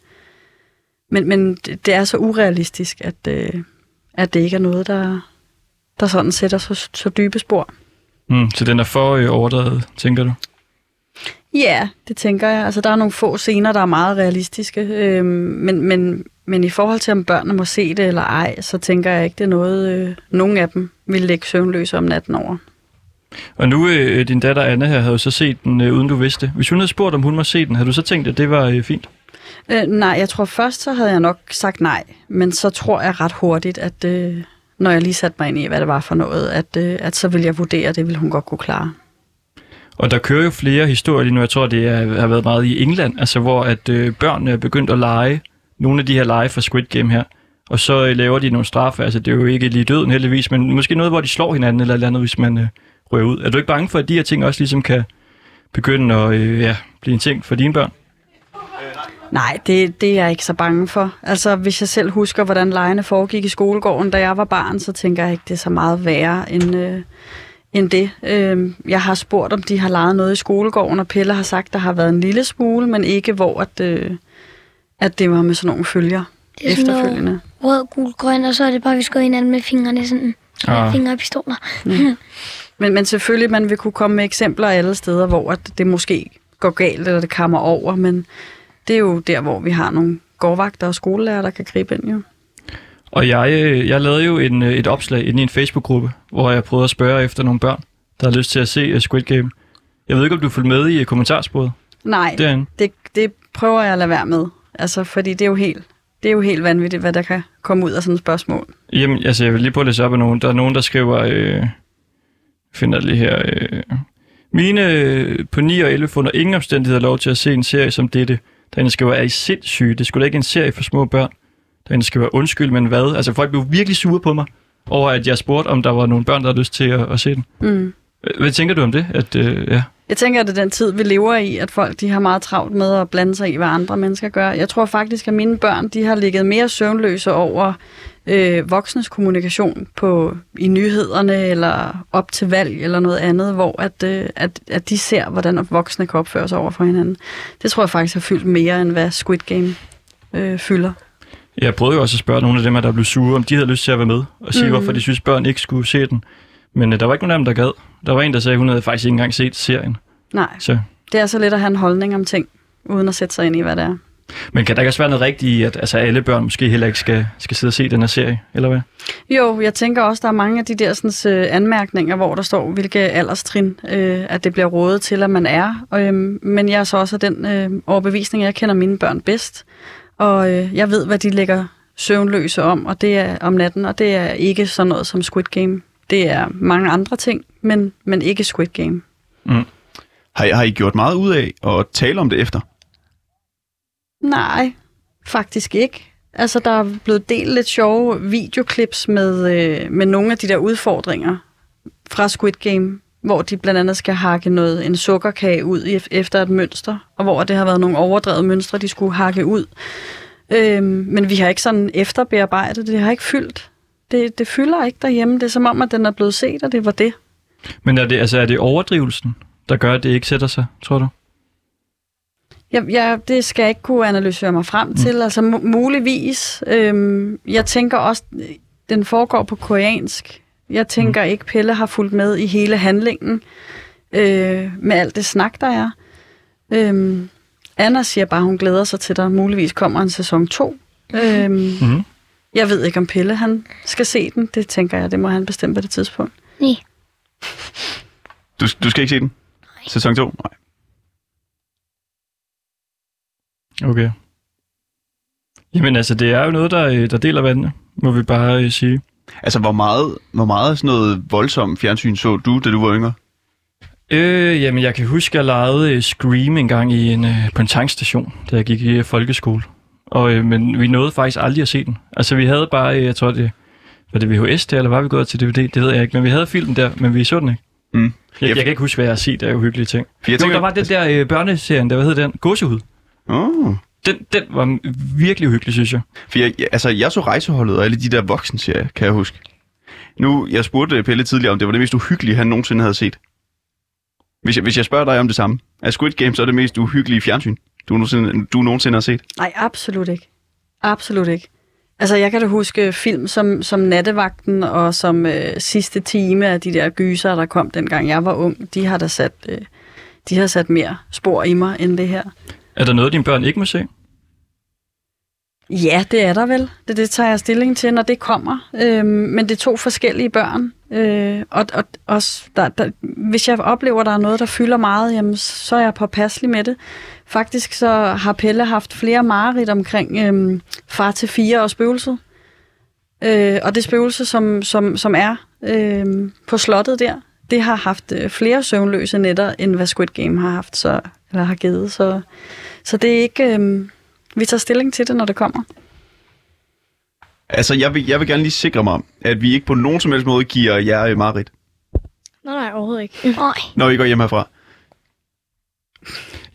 [SPEAKER 7] men, men det det er så urealistisk, at, øh, at det ikke er noget, der, der sådan sætter så, så dybe spor.
[SPEAKER 1] Mm, så den er for øh, overdrevet, tænker du?
[SPEAKER 7] Ja, det tænker jeg. Altså, der er nogle få scener, der er meget realistiske, øhm, men, men, men i forhold til, om børnene må se det eller ej, så tænker jeg ikke, det er noget, øh, nogen af dem vil lægge søvnløse om natten over.
[SPEAKER 1] Og nu, øh, din datter Anna her, havde jo så set den, øh, uden du vidste. Hvis hun havde spurgt, om hun må se den, havde du så tænkt, at det var øh, fint?
[SPEAKER 7] Øh, nej, jeg tror først, så havde jeg nok sagt nej, men så tror jeg ret hurtigt, at øh, når jeg lige satte mig ind i, hvad det var for noget, at, øh, at så ville jeg vurdere, at det ville hun godt kunne klare.
[SPEAKER 1] Og der kører jo flere historier lige nu. Jeg tror, det er, har været meget i England, altså hvor at øh, børnene er begyndt at lege nogle af de her lege fra Squid Game her. Og så øh, laver de nogle straffe. Altså, det er jo ikke lige døden heldigvis, men måske noget, hvor de slår hinanden eller eller andet, hvis man øh, rører ud. Er du ikke bange for, at de her ting også ligesom kan begynde at øh, ja, blive en ting for dine børn?
[SPEAKER 7] Nej, det, det er jeg ikke så bange for. Altså, hvis jeg selv husker, hvordan lejene foregik i skolegården, da jeg var barn, så tænker jeg ikke, det er så meget værre end, øh, end det. Øh, jeg har spurgt, om de har leget noget i skolegården, og Pelle har sagt, der har været en lille smule, men ikke hvor, at, øh, at det var med sådan nogle følger
[SPEAKER 3] Det er sådan noget
[SPEAKER 7] efterfølgende.
[SPEAKER 3] rød, gul, grøn, og så er det bare, vi skal hinanden med fingrene sådan.
[SPEAKER 1] Ah.
[SPEAKER 3] Ah. Fingerpistoler.
[SPEAKER 7] Men, men selvfølgelig, man vil kunne komme med eksempler alle steder, hvor at det måske går galt, eller det kammer over, men det er jo der, hvor vi har nogle gårdvagter og skolelærer, der kan gribe ind jo.
[SPEAKER 1] Og jeg, øh, jeg lavede jo en, øh, et opslag inde i en Facebook-gruppe, hvor jeg prøvede at spørge efter nogle børn, der har lyst til at se øh, Squid Game. Jeg ved ikke, om du følger med i kommentarsporet
[SPEAKER 7] Nej,
[SPEAKER 1] derinde.
[SPEAKER 7] det, det prøver jeg at lade være med. Altså, fordi det er jo helt, det er jo helt vanvittigt, hvad der kan komme ud af sådan et spørgsmål.
[SPEAKER 1] Jamen, altså, jeg vil lige prøve at læse op af nogen. Der er nogen, der skriver... Øh, finder lige her. Øh, mine på 9 og 11 får under ingen omstændigheder lov til at se en serie som dette. Der skriver, er I sindssyge? Det skulle da ikke en serie for små børn. Der skriver, undskyld, men hvad? Altså, folk blev virkelig sure på mig over, at jeg spurgte, om der var nogle børn, der havde lyst til at, at se den.
[SPEAKER 7] Mm.
[SPEAKER 1] Hvad tænker du om det? At, øh, ja.
[SPEAKER 7] Jeg tænker, at det er den tid, vi lever i, at folk de har meget travlt med at blande sig i, hvad andre mennesker gør. Jeg tror faktisk, at mine børn de har ligget mere søvnløse over øh, voksnes kommunikation på i nyhederne eller op til valg eller noget andet, hvor at, øh, at, at de ser, hvordan voksne kan opføre sig over for hinanden. Det tror jeg faktisk har fyldt mere, end hvad Squid Game øh, fylder.
[SPEAKER 1] Jeg prøvede jo også at spørge nogle af dem, der blev sure, om de havde lyst til at være med, og sige, mm. hvorfor de synes, børn ikke skulle se den. Men øh, der var ikke nogen af dem, der gad. Der var en, der sagde, at hun havde faktisk ikke engang set serien.
[SPEAKER 7] Nej,
[SPEAKER 1] Så
[SPEAKER 7] det er så lidt at have en holdning om ting, uden at sætte sig ind i, hvad det er.
[SPEAKER 1] Men kan der ikke også være noget rigtigt i, at altså, alle børn måske heller ikke skal, skal sidde og se den her serie, eller hvad?
[SPEAKER 7] Jo, jeg tænker også, der er mange af de der sådan, øh, anmærkninger, hvor der står, hvilke alderstrin, øh, at det bliver rådet til, at man er. Og, øh, men jeg er så også af den øh, overbevisning, at jeg kender mine børn bedst. Og øh, jeg ved, hvad de lægger søvnløse om, og det er om natten, og det er ikke sådan noget som Squid Game. Det er mange andre ting, men, men ikke Squid Game.
[SPEAKER 2] Har, I- har I gjort meget ud af at tale om det efter?
[SPEAKER 7] Nej, faktisk ikke. Altså, der er blevet delt lidt sjove videoklips med, øh, med nogle af de der udfordringer fra Squid Game, hvor de blandt andet skal hakke noget, en sukkerkage ud i- efter et mønster, og hvor det har været nogle overdrevet mønstre, de skulle hakke ud. Øhm, men vi har ikke sådan efterbearbejdet, det har ikke fyldt. Det, det fylder ikke derhjemme. Det er som om, at den er blevet set, og det var det.
[SPEAKER 1] Men er det, altså, er det overdrivelsen, der gør, at det ikke sætter sig, tror du?
[SPEAKER 7] Jeg, jeg, det skal jeg ikke kunne analysere mig frem til. Altså mu- muligvis. Øhm, jeg tænker også, den foregår på koreansk. Jeg tænker mm. ikke, Pelle har fulgt med i hele handlingen øh, med alt det snak, der er. Øhm, Anna siger bare, hun glæder sig til, at der muligvis kommer en sæson 2. Øhm,
[SPEAKER 1] Mhm.
[SPEAKER 7] Jeg ved ikke, om Pelle han skal se den. Det tænker jeg, det må han bestemme på det tidspunkt.
[SPEAKER 3] Nej.
[SPEAKER 2] Du, du skal ikke se den? Sæson 2? Nej.
[SPEAKER 1] Okay. Jamen altså, det er jo noget, der, øh, der deler vandene, må vi bare øh, sige.
[SPEAKER 2] Altså, hvor meget, hvor meget sådan noget voldsomt fjernsyn så du, da du var yngre?
[SPEAKER 1] Øh, jamen, jeg kan huske, at jeg legede øh, Scream en gang i en, på en tankstation, da jeg gik i folkeskole. Og, øh, men vi nåede faktisk aldrig at se den. Altså, vi havde bare, jeg tror, det var det VHS der, eller var vi gået til DVD? Det ved jeg ikke, men vi havde filmen der, men vi så den ikke.
[SPEAKER 2] Mm.
[SPEAKER 1] Jeg,
[SPEAKER 2] Jeg-
[SPEAKER 1] jeg kan ikke huske, hvad jeg har set af uhyggelige ting.
[SPEAKER 2] Jeg
[SPEAKER 1] Jo,
[SPEAKER 2] tænker,
[SPEAKER 1] der var den der øh, børneserien, der, hvad hed den? Gåsehud.
[SPEAKER 2] Oh.
[SPEAKER 1] Den, den var virkelig uhyggelig, synes jeg.
[SPEAKER 2] For jeg, jeg- altså, jeg så rejseholdet og alle de der voksenserier, kan jeg huske. Nu, jeg spurgte Pelle tidligere, om det var det mest uhyggelige, han nogensinde havde set. Hvis jeg, hvis jeg spørger dig om det samme. Er Squid Game så det mest uhyggelige fjernsyn, du nogensinde, du nogensinde har set?
[SPEAKER 7] Nej, absolut ikke. Absolut ikke. Altså, jeg kan da huske film som, som Nattevagten og som øh, sidste time af de der gyser, der kom dengang jeg var ung. De har da sat, øh, de har sat mere spor i mig end det her.
[SPEAKER 1] Er der noget, dine børn ikke må se?
[SPEAKER 7] Ja, det er der vel. Det, det tager jeg stilling til, når det kommer. Øhm, men det er to forskellige børn. Øh, og og også, der, der, hvis jeg oplever, at der er noget, der fylder meget, jamen, så er jeg påpasselig med det. Faktisk så har Pelle haft flere mareridt omkring øhm, far til fire og spøgelset. Øh, og det spøgelse, som, som, som er øh, på slottet der, det har haft øh, flere søvnløse nætter, end hvad Squid Game har haft, så, eller har givet. Så, så det er ikke... Øh, vi tager stilling til det, når det kommer.
[SPEAKER 2] Altså, jeg vil, jeg vil gerne lige sikre mig om, at vi ikke på nogen som helst måde giver jer Marit,
[SPEAKER 5] Nej, nej, overhovedet ikke.
[SPEAKER 3] Nej.
[SPEAKER 2] når I går hjem herfra.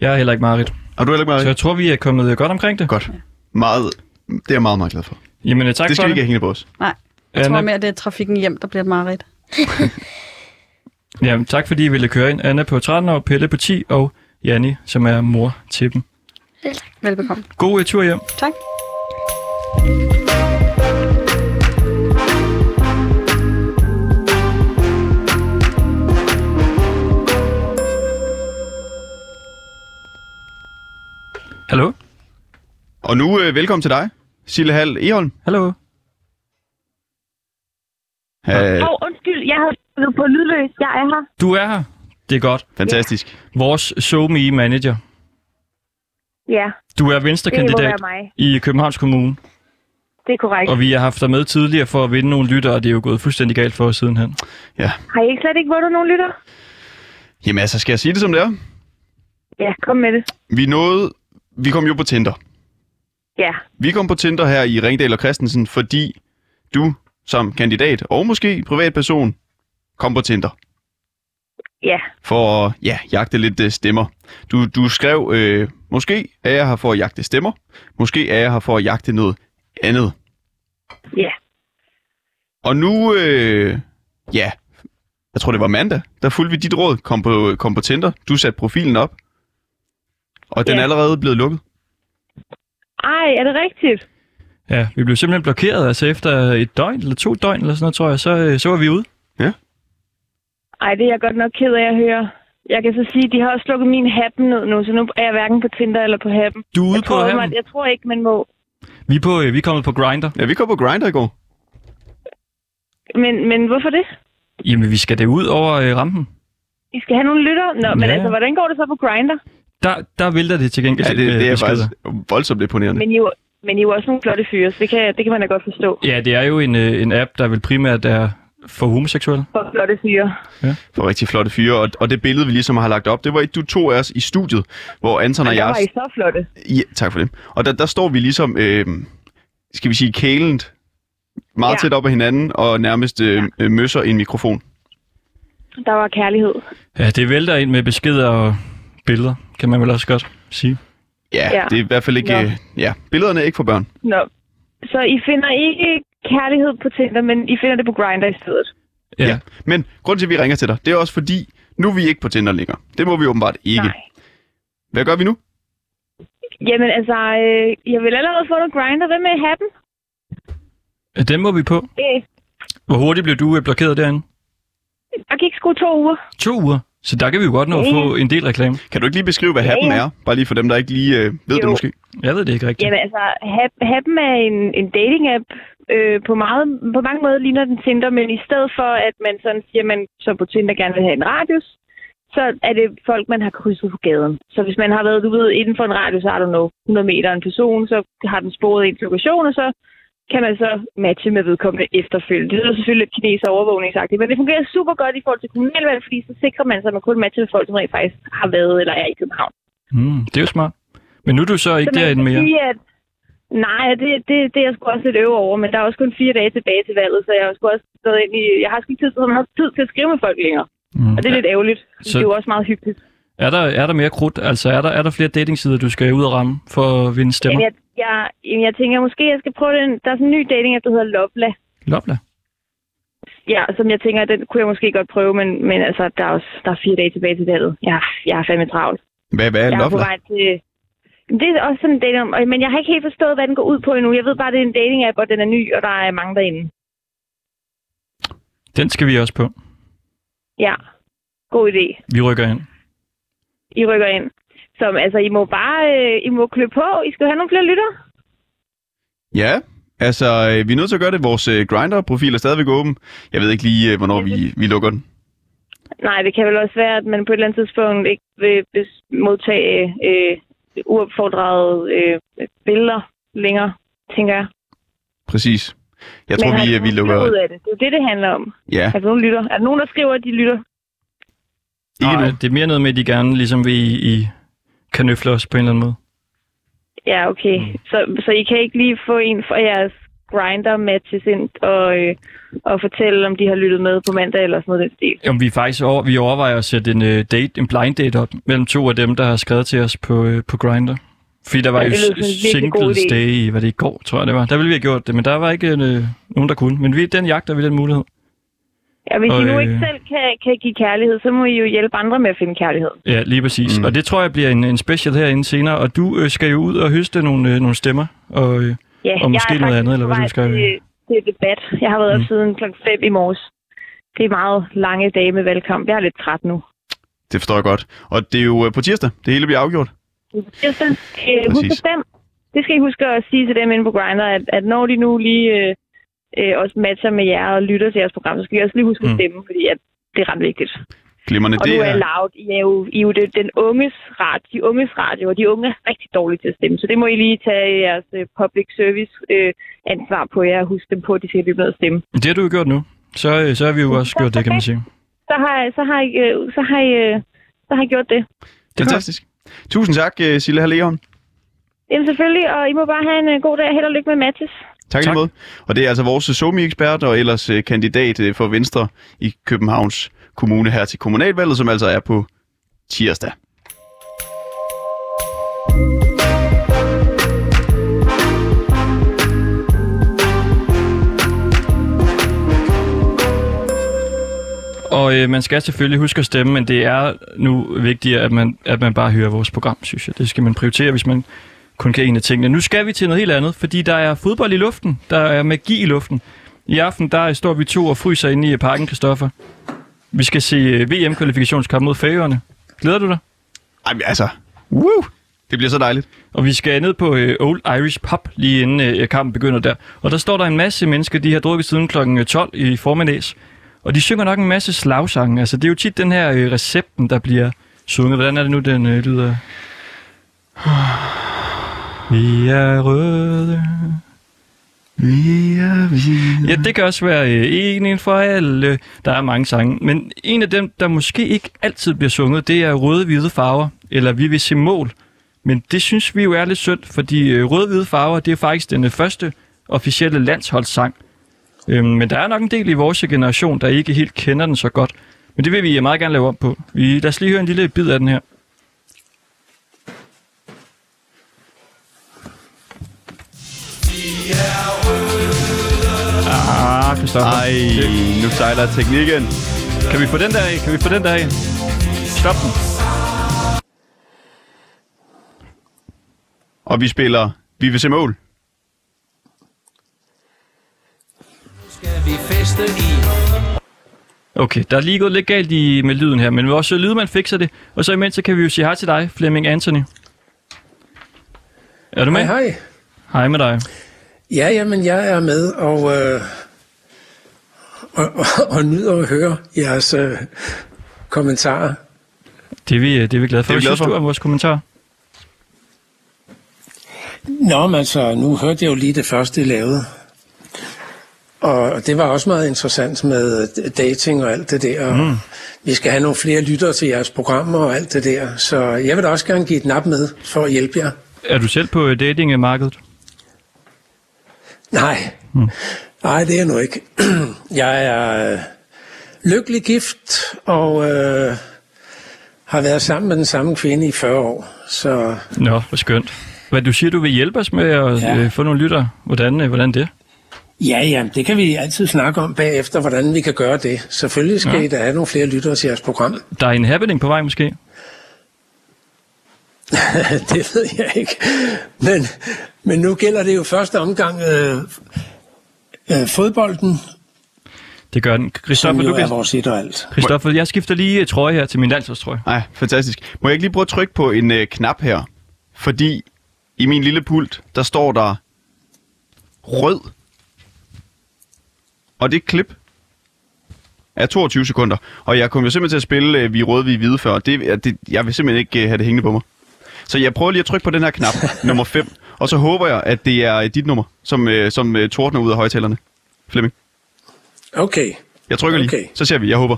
[SPEAKER 1] Jeg er heller ikke Marit.
[SPEAKER 2] Har du heller ikke Marit?
[SPEAKER 1] Så jeg tror, vi er kommet godt omkring det.
[SPEAKER 2] Godt. Meget, det er jeg meget, meget glad for.
[SPEAKER 1] Jamen, tak
[SPEAKER 2] det
[SPEAKER 1] for
[SPEAKER 2] skal vi
[SPEAKER 1] det.
[SPEAKER 2] ikke have hængende på os.
[SPEAKER 7] Nej, jeg tror mere, at det er trafikken hjem, der bliver et mareridt.
[SPEAKER 1] Jamen, tak fordi I ville køre ind. Anna på 13 år, Pelle på 10 og Janni, som er mor til dem.
[SPEAKER 7] Velbekomme.
[SPEAKER 1] God øh, tur hjem.
[SPEAKER 7] Tak.
[SPEAKER 1] Hallo?
[SPEAKER 2] Og nu øh, velkommen til dig, Sille Hall Eholm.
[SPEAKER 1] Hallo?
[SPEAKER 2] Øh,
[SPEAKER 8] Åh, oh, undskyld, jeg har været på lydløs. Jeg er her.
[SPEAKER 1] Du er her. Det er godt.
[SPEAKER 2] fantastisk.
[SPEAKER 1] Vores SoMe manager.
[SPEAKER 8] Ja,
[SPEAKER 1] Du er venstrekandidat i Københavns Kommune,
[SPEAKER 8] Det er korrekt.
[SPEAKER 1] og vi har haft dig med tidligere for at vinde nogle lytter, og det er jo gået fuldstændig galt for os sidenhen.
[SPEAKER 8] Har I ikke slet ikke vundet nogen lytter?
[SPEAKER 2] Jamen altså, skal jeg sige det som det er?
[SPEAKER 8] Ja, kom med det.
[SPEAKER 2] Vi nåede, vi kom jo på Tinder.
[SPEAKER 8] Ja,
[SPEAKER 2] Vi kom på Tinder her i Ringdal og Christensen, fordi du som kandidat og måske privatperson kom på Tinder
[SPEAKER 8] ja,
[SPEAKER 2] for at ja, jagte lidt øh, stemmer. Du, du skrev, øh, måske er jeg her for at jagte stemmer, måske er jeg her for at jagte noget andet.
[SPEAKER 8] ja.
[SPEAKER 2] Og nu, øh, ja, jeg tror det var mandag, der fulgte vi dit råd, kom på, kom på Tinder. Du satte profilen op, og den er
[SPEAKER 8] Ja.
[SPEAKER 2] allerede blevet lukket.
[SPEAKER 8] Ej, er det rigtigt?
[SPEAKER 1] Ja, vi blev simpelthen blokeret, altså efter et døgn eller to døgn eller sådan noget, tror jeg, så, øh, så var vi ude.
[SPEAKER 8] Ej, det er jeg godt nok ked af at høre. Jeg kan så sige, at de har også slukket min happen ned nu, så nu er jeg hverken på Tinder eller på happen.
[SPEAKER 1] Du er ude
[SPEAKER 8] Jeg
[SPEAKER 1] på
[SPEAKER 8] tror,
[SPEAKER 1] Happen.
[SPEAKER 8] man, jeg tror ikke, man må.
[SPEAKER 1] Vi er, på, øh, vi er kommet på Grinder.
[SPEAKER 2] Ja, vi kom på Grindr i går.
[SPEAKER 8] Men, men hvorfor det?
[SPEAKER 1] Jamen, vi skal da ud over øh, rampen.
[SPEAKER 8] I skal have nogle lytter? Nå, men
[SPEAKER 1] Ja.
[SPEAKER 8] altså, hvordan går det så på Grindr?
[SPEAKER 1] Der, der vælter det til gengæld
[SPEAKER 2] Ja, det, det er
[SPEAKER 1] beskeder.
[SPEAKER 2] faktisk voldsomt imponerende.
[SPEAKER 8] Men I, jo- men I er jo også nogle flotte fyre, så det kan, det kan man da godt forstå.
[SPEAKER 1] Ja, det er jo en, øh, en app, der vel primært er for homoseksuelle.
[SPEAKER 8] For flotte fyre.
[SPEAKER 2] For rigtig flotte fyre. Og, og det billede, vi ligesom har lagt op, det var et, du to af os i studiet, hvor Anton og jeg...
[SPEAKER 8] var I så flotte.
[SPEAKER 2] Ja, tak for det. Og der, der står vi ligesom, øh, skal vi sige, kælent meget
[SPEAKER 8] Ja.
[SPEAKER 2] tæt op ad hinanden, og nærmest øh, øh, møsser i en mikrofon.
[SPEAKER 8] Der var kærlighed.
[SPEAKER 1] Ja, det vælter ind med beskeder og billeder, kan man vel også godt sige.
[SPEAKER 2] Ja,
[SPEAKER 8] Ja.
[SPEAKER 2] det er i hvert fald ikke...
[SPEAKER 8] Nå.
[SPEAKER 2] Øh, ja, billederne er ikke for børn.
[SPEAKER 8] Nå. Så I finder ikke kærlighed på Tinder, men I finder det på Grindr i stedet.
[SPEAKER 1] Ja.
[SPEAKER 2] Ja. Men grund til, at vi ringer til dig, det er også fordi, nu er vi ikke på Tinder længere. Det må vi åbenbart ikke.
[SPEAKER 8] Nej.
[SPEAKER 2] Hvad gør vi nu?
[SPEAKER 8] Jamen altså, øh, jeg vil allerede få noget Grindr. Hvad med happen?
[SPEAKER 1] Ja, Den må vi på.
[SPEAKER 8] Øh,
[SPEAKER 1] Hvor hurtigt blev du øh, blokeret derinde?
[SPEAKER 8] der gik sgu to uger.
[SPEAKER 1] To uger. Så der kan vi jo godt nå at få en del reklame.
[SPEAKER 2] Kan du ikke lige beskrive, hvad
[SPEAKER 8] Ja,
[SPEAKER 2] happen
[SPEAKER 8] ja.
[SPEAKER 2] er? Bare lige for dem, der ikke lige øh, ved
[SPEAKER 8] Jo.
[SPEAKER 2] det måske.
[SPEAKER 1] Jeg ved det ikke rigtigt.
[SPEAKER 8] Jamen altså, Hap- Happen er en, en dating-app. Øh, på, meget, på mange måder ligner den Tinder, men i stedet for, at man sådan siger, man så på Tinder gerne vil have en radius, så er det folk, man har krydset på gaden. Så hvis man har været ude inden for en radius, så har du noget 100 meter en person, så har den sporet ens lokation, og så kan man så matche med vedkommende efterfølgende. Det er selvfølgelig lidt kineser overvågningsagtigt, men det fungerer super godt i forhold til kommunalvalg, fordi så sikrer man sig, at man kun matcher med folk, som rent faktisk har været eller er i København.
[SPEAKER 1] Mm, det er jo smart. Men nu er du så ikke
[SPEAKER 8] Så
[SPEAKER 1] derinde mere.
[SPEAKER 8] Sige, at, nej, det, det, det er jeg sgu også lidt øve over, men der er også kun fire dage tilbage til valget, så jeg har sgu også stået ind i, jeg har sgu ikke tid, så man har tid til at skrive med folk længere.
[SPEAKER 1] Mm.
[SPEAKER 8] Og det er lidt ærgerligt.
[SPEAKER 1] Så...
[SPEAKER 8] Det er jo også meget hyggeligt.
[SPEAKER 1] Er der, er der mere krudt? Altså, er der, er der flere datingsider, du skal ud og ramme for at vinde stemmer?
[SPEAKER 8] Jamen, jeg, jeg, jamen, jeg tænker, måske jeg skal prøve den. Der er sådan en ny dating, der hedder Lovela.
[SPEAKER 1] Lopla.
[SPEAKER 8] Ja, som jeg tænker, den kunne jeg måske godt prøve, men, men altså, der er også der er fire dage tilbage til valget. Jeg, jeg er fandme travlt.
[SPEAKER 2] Hvad, hvad er
[SPEAKER 8] Jeg er på vej til... Det er også sådan en dating, men jeg har ikke helt forstået, hvad den går ud på endnu. Jeg ved bare, det er en dating-app, og den er ny, og der er mange derinde.
[SPEAKER 1] Den skal vi også på.
[SPEAKER 8] Ja, god idé.
[SPEAKER 1] Vi rykker ind.
[SPEAKER 8] I rykker ind. Så altså, I må bare øh, I må klø på. I skal have nogle flere lytter.
[SPEAKER 2] Ja, altså, øh, vi er nødt til at gøre det. Vores øh, Grindr-profil er stadigvæk åben. Jeg ved ikke lige, øh, hvornår vi, vi lukker den.
[SPEAKER 8] Nej, det kan vel også være, at man på et eller andet tidspunkt ikke vil modtage øh, uopfordrede øh, billeder længere, tænker jeg.
[SPEAKER 2] Præcis. Jeg
[SPEAKER 8] Men
[SPEAKER 2] tror, vi, øh, vi lukker...
[SPEAKER 8] ud af det? Det er det, det handler om.
[SPEAKER 2] Ja,
[SPEAKER 8] Er der nogen lytter? Er der nogen, der skriver, at de lytter?
[SPEAKER 2] Ikke
[SPEAKER 1] Nej,
[SPEAKER 2] nu.
[SPEAKER 1] det er mere noget med, at de gerne ligesom vil i, i kanøfle os på en eller anden måde.
[SPEAKER 8] Ja, okay. Mm. Så, så I kan ikke lige få en fra jeres grinder matches ind og, øh, og fortælle, om de har lyttet med på mandag eller sådan noget den stil.
[SPEAKER 1] Jamen, vi, er faktisk over, vi overvejer at sætte en, uh, date, en blind date op mellem to af dem, der har skrevet til os på, uh, på Grindr. Fordi der var
[SPEAKER 8] Ja,
[SPEAKER 1] jo Singles. Day, i, hvad det i går, tror jeg det var. Der ville vi have gjort det, men der var ikke uh, nogen, der kunne. Men vi, den jagter vi den mulighed.
[SPEAKER 8] Ja, hvis
[SPEAKER 1] Og,
[SPEAKER 8] I nu
[SPEAKER 1] øh,
[SPEAKER 8] ikke selv kan, kan give kærlighed, så må I jo hjælpe andre med at finde kærlighed.
[SPEAKER 1] Ja, lige præcis.
[SPEAKER 2] Mm.
[SPEAKER 1] Og det tror jeg bliver en, en special herinde senere. Og du øh, skal jo ud og høste nogle, øh, nogle stemmer. Og, øh,
[SPEAKER 8] Ja,
[SPEAKER 1] Og måske
[SPEAKER 8] er
[SPEAKER 1] noget andet, eller
[SPEAKER 8] på
[SPEAKER 1] hvad du skal-
[SPEAKER 8] Til, til debat. Jeg har været
[SPEAKER 1] Mm.
[SPEAKER 8] op siden klokken 5 i morges. Det er meget lange dage med valgkamp. Jeg er lidt træt nu.
[SPEAKER 2] Det forstår jeg godt. Og det er jo øh, på tirsdag, det hele bliver afgjort.
[SPEAKER 8] Jeg synes, øh, husk stemme. Det skal I huske at sige til dem inde på Grindr, at, at når de nu lige øh, øh, også matcher med jer og lytter til jeres program, så skal I også lige huske at
[SPEAKER 1] Mm.
[SPEAKER 8] stemme, fordi at det er ret vigtigt.
[SPEAKER 2] Glimrende.
[SPEAKER 8] Og nu
[SPEAKER 2] Det
[SPEAKER 8] er
[SPEAKER 2] er,
[SPEAKER 8] loud. I er jo, I er jo det, den unges radio, de unges radio, og de unge er rigtig dårlige til at stemme. Så det må I lige tage jeres øh, public service øh, ansvar på jer og huske dem på, at de skal blive med at stemme.
[SPEAKER 1] det har du jo gjort nu. Så, øh, så har vi jo også gjort det, kan man sige.
[SPEAKER 8] Så har, så har, I, øh, så har, I, øh, så har I gjort det.
[SPEAKER 2] fantastisk. Tusind tak, Sille Halleon.
[SPEAKER 8] Jamen selvfølgelig, og I må bare have en god dag. Held og lykke med matches.
[SPEAKER 2] Tak, tak. Og det er altså vores somi-ekspert og ellers øh, kandidat øh, for Venstre i Københavns Kommune her til kommunalvalget, som altså er på tirsdag.
[SPEAKER 1] Og øh, man skal selvfølgelig huske at stemme, men det er nu vigtigere, at man, at man bare hører vores program, synes jeg. Det skal man prioritere, hvis man kun kan en af tingene. Nu skal vi til noget helt andet, fordi der er fodbold i luften. Der er magi i luften. I aften der står vi to og fryser inde i parken, Kristoffer. Vi skal se øh, VM-kvalifikationskamp mod Færøerne. Glæder du dig?
[SPEAKER 2] Ej, altså, woo, det bliver så dejligt.
[SPEAKER 1] Og vi skal ned på øh, Old Irish Pub, lige inden øh, kampen begynder der. Og der står der en masse mennesker, de har drukket siden kl. 12 i formiddags. Og de synger nok en masse slagsange. Altså, det er jo tit den her øh, recepten, der bliver sunget. Hvordan er det nu, den øh, lyder? Vi er røde.
[SPEAKER 2] Vi er hvide.
[SPEAKER 1] Ja, det kan også være øh, en, en for alle. Der er mange sange. Men en af dem, der måske ikke altid bliver sunget, det er Røde Hvide Farver, eller Vi vil se mål. Men det synes vi jo er lidt synd, fordi øh, Røde Hvide Farver, det er faktisk den øh, første officielle landsholdssang. Øhm, men der er nok en del i vores generation, der ikke helt kender den så godt. Men det vil vi meget gerne lave om på. Vi, lad os lige høre en lille bid af den her. Ah, Christoffer.
[SPEAKER 2] Ej, nu sejler teknikken.
[SPEAKER 1] Kan vi få den der af? Kan vi få den der af? Stop den.
[SPEAKER 2] Og vi spiller Vi vil se mål.
[SPEAKER 1] Okay, der er lige gået lidt galt i, med lyden her, men vores lydmand fikser det. Og så imens så kan vi jo sige hej til dig, Flemming Anthony. Er du med?
[SPEAKER 9] Hej, hej.
[SPEAKER 1] Hej med dig.
[SPEAKER 9] Ja, jamen, jeg er med og, øh, og, og, og nyder at høre jeres øh, kommentarer.
[SPEAKER 1] Det er vi, det er vi glade for.
[SPEAKER 2] Er
[SPEAKER 1] Hvad synes
[SPEAKER 2] for.
[SPEAKER 1] du om vores kommentar?
[SPEAKER 9] Nå, men altså, nu hørte jeg jo lige det første, I lavede. Og det var også meget interessant med dating og alt det der. Mm. Vi skal have nogle flere lyttere til jeres programmer og alt det der. Så jeg vil da også gerne give et nap med for at hjælpe jer.
[SPEAKER 1] Er du selv på øh, datingmarkedet?
[SPEAKER 9] Nej, mm. nej, det er jeg nu ikke. Jeg er øh, lykkelig gift og øh, har været sammen med den samme kvinde i 40 år. Så
[SPEAKER 1] Nå, hvor skønt. Hvad du siger, du vil hjælpe os med at
[SPEAKER 9] Ja.
[SPEAKER 1] øh, få nogle lyttere. Hvordan, øh, hvordan det?
[SPEAKER 9] ja, ja, det kan vi altid snakke om bagefter, hvordan vi kan gøre det. Selvfølgelig skal
[SPEAKER 1] ja.
[SPEAKER 9] I da have nogle flere lyttere til jeres program.
[SPEAKER 1] Der er en happening på vej måske.
[SPEAKER 9] det ved jeg ikke. Men, men nu gælder det jo første omgang øh, øh, fodbolden,
[SPEAKER 1] Det gør den. Christoffer, du
[SPEAKER 9] er
[SPEAKER 1] kan...
[SPEAKER 9] vores et og alt.
[SPEAKER 1] Christoffer, jeg skifter lige øh, trøje her til min landsholdstrøje.
[SPEAKER 2] Ej, fantastisk. Må jeg ikke lige prøve at trykke på en øh, knap her? Fordi i min lille pult, der står der rød. Og det klip er 22 sekunder. Og jeg kommer jo simpelthen til at spille øh, Vi røde, vi hvide før. Det, er- det, jeg vil simpelthen ikke øh, have det hængende på mig. Så jeg prøver lige at trykke på den her knap, nummer 5. Og så håber jeg, at det er dit nummer, som, øh, som øh, tordner ud af højtalerne. Flemming.
[SPEAKER 9] Okay.
[SPEAKER 2] Jeg trykker lige.
[SPEAKER 9] Okay.
[SPEAKER 2] Så ser vi. Jeg håber.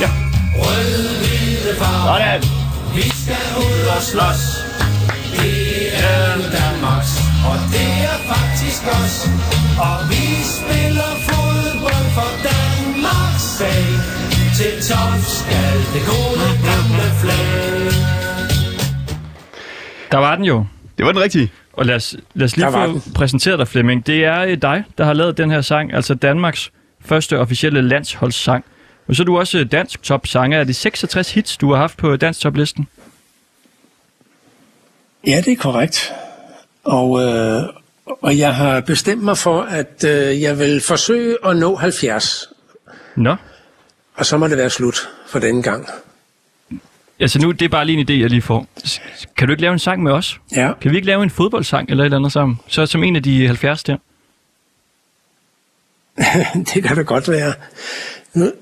[SPEAKER 2] Ja.
[SPEAKER 1] Sådan. Der var den jo.
[SPEAKER 2] Det var den rigtige.
[SPEAKER 1] Og lad os, lad os lige få
[SPEAKER 9] den.
[SPEAKER 1] præsenteret dig, Flemming. Det er øh, dig, der har lavet den her sang, altså Danmarks første officielle landsholdssang. Og så er du også øh, dansk topsanger. Er det 66 hits, du har haft på dansk toplisten?
[SPEAKER 9] Ja, det er korrekt. Og, øh, og jeg har bestemt mig for, at øh, jeg vil forsøge at nå 70.
[SPEAKER 1] Nå.
[SPEAKER 9] Og så må det være slut for denne gang.
[SPEAKER 1] Altså nu, det er bare lige en idé, jeg lige får. Kan du ikke lave en sang med os?
[SPEAKER 9] Ja,
[SPEAKER 1] Kan vi ikke lave en fodboldsang eller et eller andet sammen? Så som en af de 70 der.
[SPEAKER 9] det kan det godt være. Nu,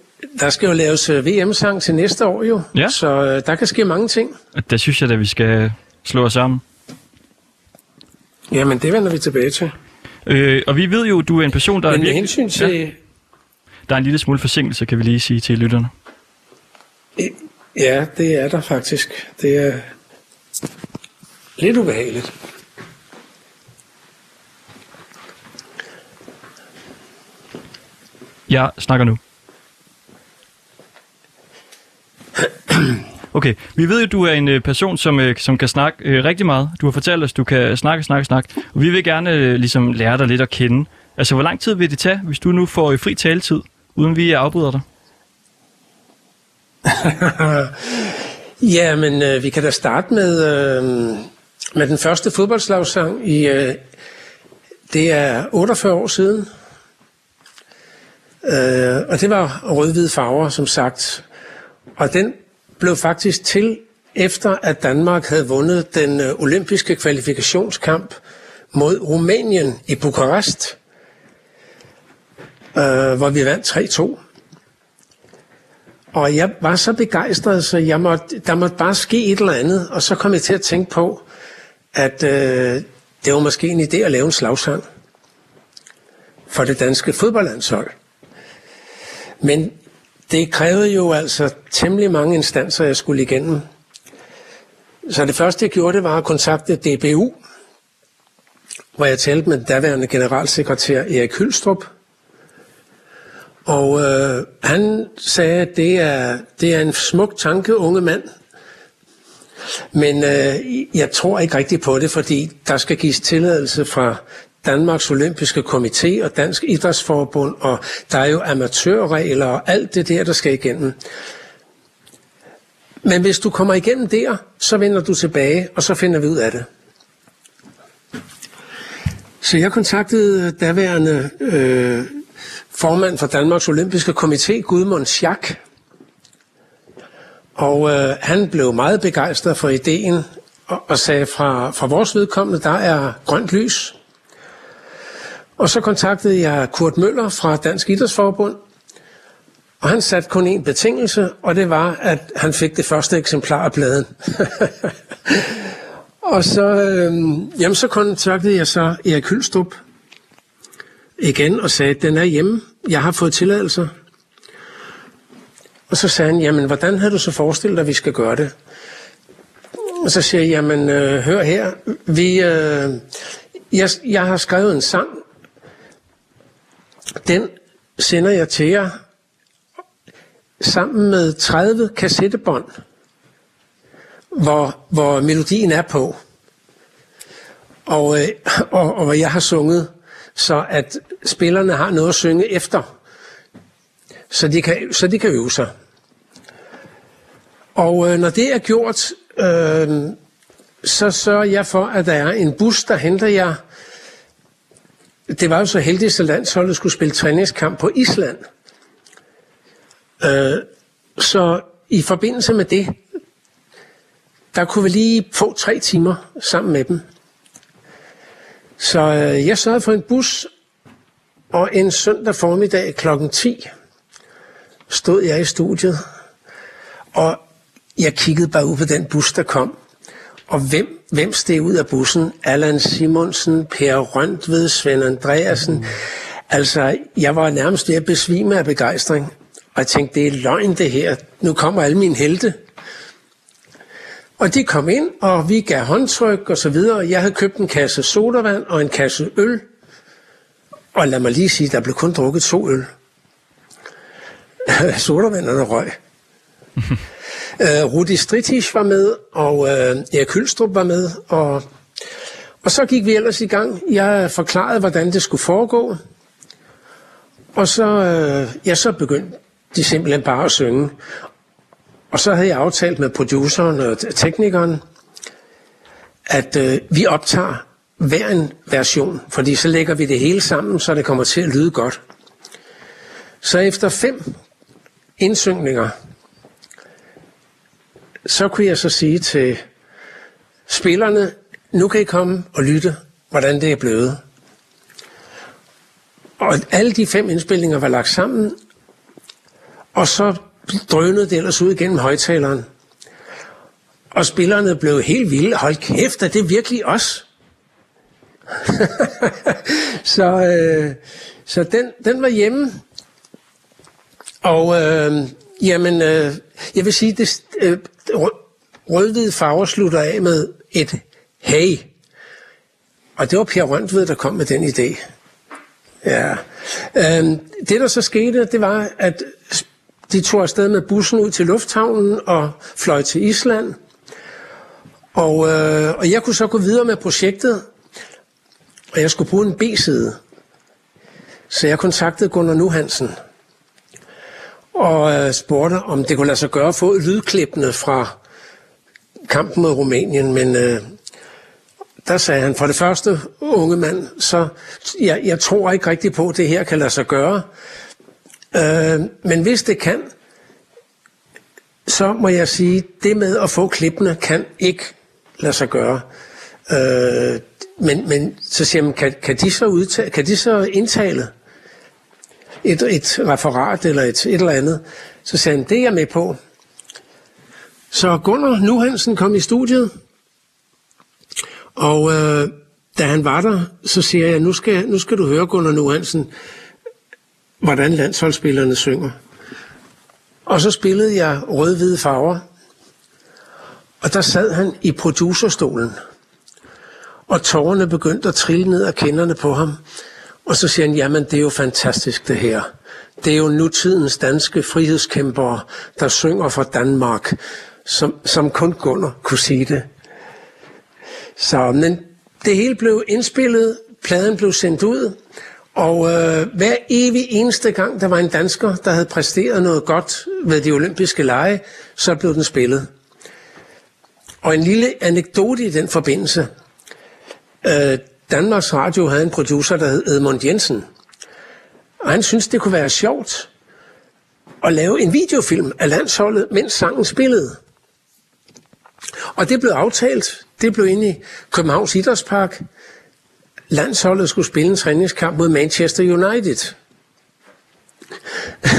[SPEAKER 9] der skal jo laves øh, VM-sang til næste år jo,
[SPEAKER 1] Ja.
[SPEAKER 9] så øh, der kan ske mange ting.
[SPEAKER 1] Der synes jeg da, vi skal slå os sammen.
[SPEAKER 9] Jamen, det vender vi tilbage til.
[SPEAKER 1] Øh, og vi ved jo, du er en person, der er
[SPEAKER 9] Men med
[SPEAKER 1] virkelig-
[SPEAKER 9] hensyn til...
[SPEAKER 1] Ja, der er en lille smule forsinkelse, kan vi lige sige til lytterne.
[SPEAKER 9] Ja, det er der faktisk. Det er lidt ubehageligt.
[SPEAKER 1] Jeg snakker nu. Okay, vi ved jo, du er en øh, person, som, øh, som kan snakke øh, rigtig meget. Du har fortalt os, du kan snakke, snakke, snakke. Og vi vil gerne øh, ligesom lære dig lidt at kende. Altså, hvor lang tid vil det tage, hvis du nu får øh, fri taletid, uden vi afbryder dig?
[SPEAKER 9] Ja, men øh, vi kan da starte med, øh, med den første fodboldslagsang i... Øh, det er 48 år siden. Øh, og det var rød-hvide farver, som sagt. Og den blev faktisk til efter, at Danmark havde vundet den øh, olympiske kvalifikationskamp mod Rumænien i Bukarest, øh, hvor vi vandt 3-2. Og jeg var så begejstret, så jeg måtte, der måtte bare ske et eller andet. Og så kom jeg til at tænke på, at øh, det var måske en idé at lave en slagsang for det danske fodboldlandshold. Men det krævede jo altså temmelig mange instanser, jeg skulle igennem. Så det første, jeg gjorde, det var at kontakte DBU, hvor jeg talte med den daværende generalsekretær Erik Hylstrup. Og øh, han sagde, at det er, det er en smuk tanke, unge mand. Men øh, jeg tror ikke rigtigt på det, fordi der skal gives tilladelse fra Danmarks Olympiske Komité og Dansk Idrætsforbund, og der er jo amatørregler og alt det der, der skal igennem. Men hvis du kommer igennem der, så vender du tilbage, og så finder vi ud af det. Så jeg kontaktede daværende øh, formand for Danmarks Olympiske Komité, Gudmund Schack, og øh, han blev meget begejstret for ideen og, og sagde, fra, fra vores vedkommende, der er grønt lys. Og så kontaktede jeg Kurt Møller fra Dansk Idrætsforbund, og han satte kun en betingelse, og det var, at han fik det første eksemplar af bladen. og så, øh, jamen, så kontaktede jeg så Erik Hylstrup igen og sagde, den er hjemme. Jeg har fået tilladelser. Og så sagde han, jamen, hvordan havde du så forestillet dig, at vi skal gøre det? Og så siger jeg, jamen, øh, hør her, vi, øh, jeg, jeg har skrevet en sang. Den sender jeg til jer sammen med 30 kassettebånd, hvor, hvor melodien er på. Og, øh, og, og hvor jeg har sunget, så at spillerne har noget at synge efter, så de kan, så de kan øve sig. Og øh, når det er gjort, øh, så sørger jeg for, at der er en bus, der henter jer. Det var jo så heldigt, at landsholdet skulle spille træningskamp på Island. Øh, så i forbindelse med det, der kunne vi lige få tre timer sammen med dem. Så øh, jeg sørgede for en bus, og en søndag formiddag kl. 10 stod jeg i studiet, og jeg kiggede bare ud på den bus, der kom. Og hvem, hvem steg ud af bussen? Allan Simonsen, Per Røntved, Svend Andreasen. Mm. Altså, jeg var nærmest ved at besvime af begejstring. Og jeg tænkte, det er løgn det her. Nu kommer alle mine helte. Og de kom ind, og vi gav håndtryk og så videre. Jeg havde købt en kasse sodavand og en kasse øl. Og lad mig lige sige, der blev kun drukket to øl. sodavand og røg. uh, Rudi Stritisch var med, og uh, Erik Hylstrup var med, og, og så gik vi ellers i gang. Jeg forklarede, hvordan det skulle foregå, og så, uh, ja, så begyndte de simpelthen bare at synge. Og så havde jeg aftalt med produceren og teknikeren, at øh, vi optager hver en version, fordi så lægger vi det hele sammen, så det kommer til at lyde godt. Så efter fem indsyngninger, så kunne jeg så sige til spillerne, nu kan I komme og lytte, hvordan det er blevet. Og alle de fem indspilninger var lagt sammen, og så drønede det ellers ud igennem højtaleren. Og spillerne blev helt vilde. Hold kæft, er det virkelig os? så øh, så den, den var hjemme. Og øh, jamen, øh, jeg vil sige, det øh, rødhvide farver slutter af med et hey. Og det var Per Røntved, der kom med den idé. Ja. Øh, det, der så skete, det var, at de tog afsted med bussen ud til lufthavnen og fløj til Island. Og, øh, og jeg kunne så gå videre med projektet, og jeg skulle bruge en B-side. Så jeg kontaktede Gunnar Nuhansen og øh, spurgte, om det kunne lade sig gøre at få lydklippene fra kampen mod Rumænien, men øh, der sagde han, for det første, unge mand, så jeg, jeg tror ikke rigtigt på, at det her kan lade sig gøre. Øh, men hvis det kan, så må jeg sige, det med at få klippene kan ikke lade sig gøre. Øh, men, men så siger man, kan, kan, de så udtale, kan de så indtale et, et referat eller et, et eller andet? Så sagde han, det er jeg med på. Så Gunnar Nuhansen kom i studiet, og øh, da han var der, så siger jeg, nu skal, nu skal du høre Gunnar Nuhansen, hvordan landsholdsspillerne synger. Og så spillede jeg rød-hvide farver, og der sad han i producerstolen, og tårerne begyndte at trille ned af kinderne på ham. Og så siger han, jamen det er jo fantastisk det her. Det er jo nutidens danske frihedskæmpere, der synger for Danmark, som, som kun Gunnar kunne sige det. Så, men det hele blev indspillet, pladen blev sendt ud, og øh, hver evig eneste gang, der var en dansker, der havde præsteret noget godt ved de olympiske lege, så blev den spillet. Og en lille anekdote i den forbindelse. Øh, Danmarks Radio havde en producer, der hed Edmund Jensen. Og han syntes, det kunne være sjovt at lave en videofilm af landsholdet, mens sangen spillede. Og det blev aftalt. Det blev inde i Københavns Idrætspark. Landsholdet skulle spille en træningskamp mod Manchester United.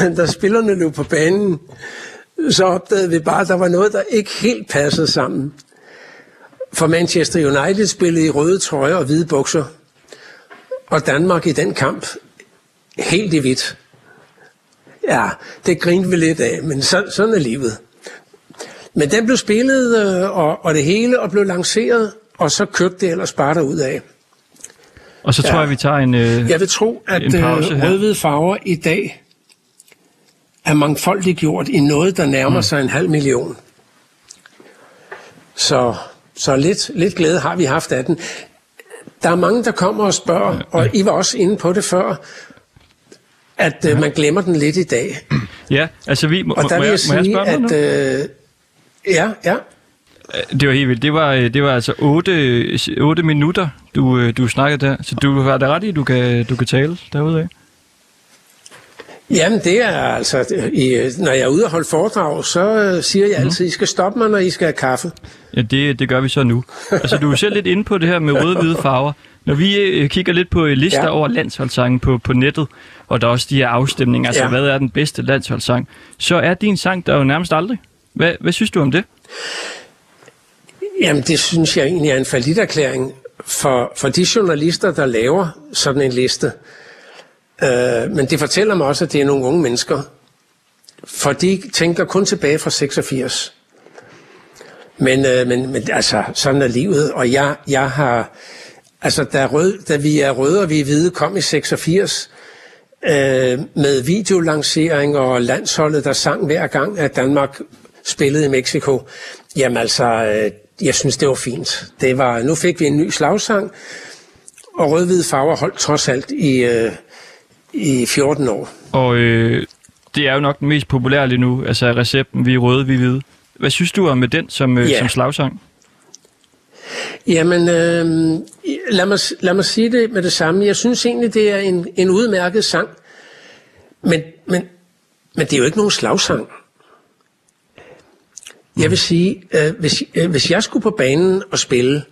[SPEAKER 9] da spillerne løb på banen, så opdagede vi bare, at der var noget, der ikke helt passede sammen. For Manchester United spillede i røde trøjer og hvide bukser. Og Danmark i den kamp helt i hvidt. Ja, det grinte vi lidt af, men så, sådan er livet. Men den blev spillet, øh, og, og det hele, og blev lanceret, og så kørte det ellers bare ud af.
[SPEAKER 1] Og så tror
[SPEAKER 9] Ja.
[SPEAKER 1] jeg, vi tager en, øh,
[SPEAKER 9] Jeg vil tro, at øh, rødhvide farver i dag er mangfoldigt gjort i noget, der nærmer
[SPEAKER 1] Mm.
[SPEAKER 9] sig en halv million. Så, så lidt, lidt glæde har vi haft af den. Der er mange, der kommer og spørger, og I var også inde på det før, at øh, man glemmer den lidt i dag.
[SPEAKER 1] Ja, altså vi... Må,
[SPEAKER 9] Og der
[SPEAKER 1] må,
[SPEAKER 9] vil
[SPEAKER 1] jeg,
[SPEAKER 9] jeg
[SPEAKER 1] må jeg
[SPEAKER 9] sige,
[SPEAKER 1] spørge noget
[SPEAKER 9] at...
[SPEAKER 1] nu?
[SPEAKER 9] Øh, ja, ja.
[SPEAKER 1] Det var helt vildt. Det var, øh, det var altså 8, 8 minutter, du, øh, du snakkede der. Så du har da ret i, at du kan, du kan tale derude af.
[SPEAKER 9] Jamen det er altså, i, når jeg er ude og holde foredrag, så øh, siger jeg altid, I skal stoppe mig, når I skal have kaffe.
[SPEAKER 1] Ja, det, det gør vi så nu. Altså, du er selv lidt inde på det her med røde-hvide farver. Når vi øh, kigger lidt på øh, lister ja. Over landsholdssange på, på nettet, og der er også de her afstemninger, altså
[SPEAKER 9] Ja.
[SPEAKER 1] hvad er den bedste landsholdssang, så er din sang der jo nærmest aldrig. Hvad, hvad synes du om det?
[SPEAKER 9] Jamen, det synes jeg egentlig er en faliderklæring for, for de journalister, der laver sådan en liste. Øh, men det fortæller mig også, at det er nogle unge mennesker. For de tænker kun tilbage fra 86. Men, øh, men, men altså, sådan er livet. Og jeg, jeg har... Altså, da, rød, da vi er røde og vi er hvide kom i 86, øh, med videolancering og landsholdet, der sang hver gang, at Danmark spillede i Mexico. Jamen altså, øh, jeg synes, det var fint. Det var, nu fik vi en ny slagsang, og rød-hvide farver holdt trods alt i, øh, i 14 år.
[SPEAKER 1] Og øh, det er jo nok den mest populære lige nu, altså recepten, vi er røde, vi er hvide. Hvad synes du om med den som, øh,
[SPEAKER 9] Ja.
[SPEAKER 1] som slagsang?
[SPEAKER 9] Jamen, øh, lad, mig, lad mig sige det med det samme. Jeg synes egentlig, det er en, en udmærket sang. Men, men, men det er jo ikke nogen slagsang. Jeg vil sige, øh, hvis, øh, hvis jeg skulle på banen og spille,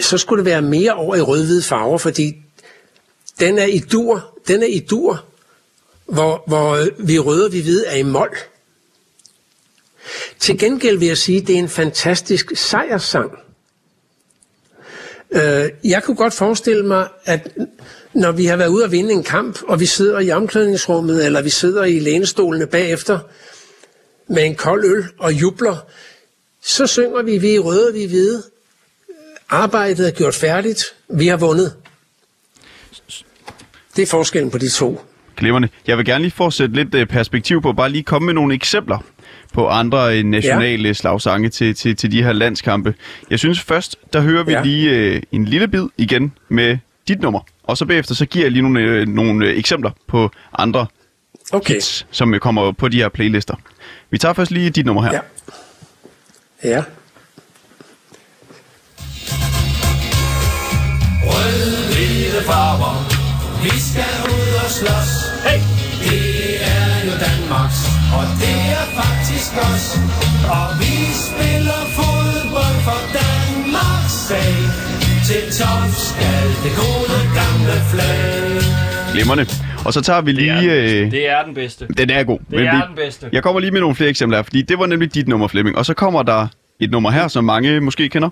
[SPEAKER 9] så skulle det være mere over i rød-hvide farver, fordi den er i dur, den er i dur, hvor, hvor øh, vi røde og vi hvide er i mål. Til gengæld vil jeg sige, at det er en fantastisk sejrssang. Øh, jeg kunne godt forestille mig, at når vi har været ude og vinde en kamp, og vi sidder i omklædningsrummet, eller vi sidder i lænestolene bagefter, med en kold øl og jubler, så synger vi, vi er røde, vi er hvide. Arbejdet er gjort færdigt, vi har vundet. Det er forskellen på de to.
[SPEAKER 2] Glimrende. Jeg vil gerne lige få sætte lidt øh, perspektiv på, bare lige komme med nogle eksempler på andre øh, nationale ja. slagsange til, til, til de her landskampe. Jeg synes først, der hører vi ja. Lige øh, en lille bid igen med dit nummer, og så bagefter så giver jeg lige nogle, øh, nogle øh, eksempler på andre
[SPEAKER 9] Okay.
[SPEAKER 2] hits, som kommer på de her playlister. Vi tager først lige dit nummer her.
[SPEAKER 9] Ja. Ja.
[SPEAKER 10] Rød-hvide farver, vi skal ud og slås. Hey! Det er jo Danmarks og det er faktisk os. Og vi spiller fodbold for Danmarks sag. Til top skal det gode gamle flag.
[SPEAKER 2] Glimrende. Og så tager vi lige... Øh,
[SPEAKER 1] Det er den bedste.
[SPEAKER 2] den er god.
[SPEAKER 1] Det er
[SPEAKER 2] vi,
[SPEAKER 1] den bedste.
[SPEAKER 2] Jeg kommer lige med nogle flere eksempler her, fordi det var nemlig dit nummer, Flemming. Og så kommer der et nummer her, som mange måske kender.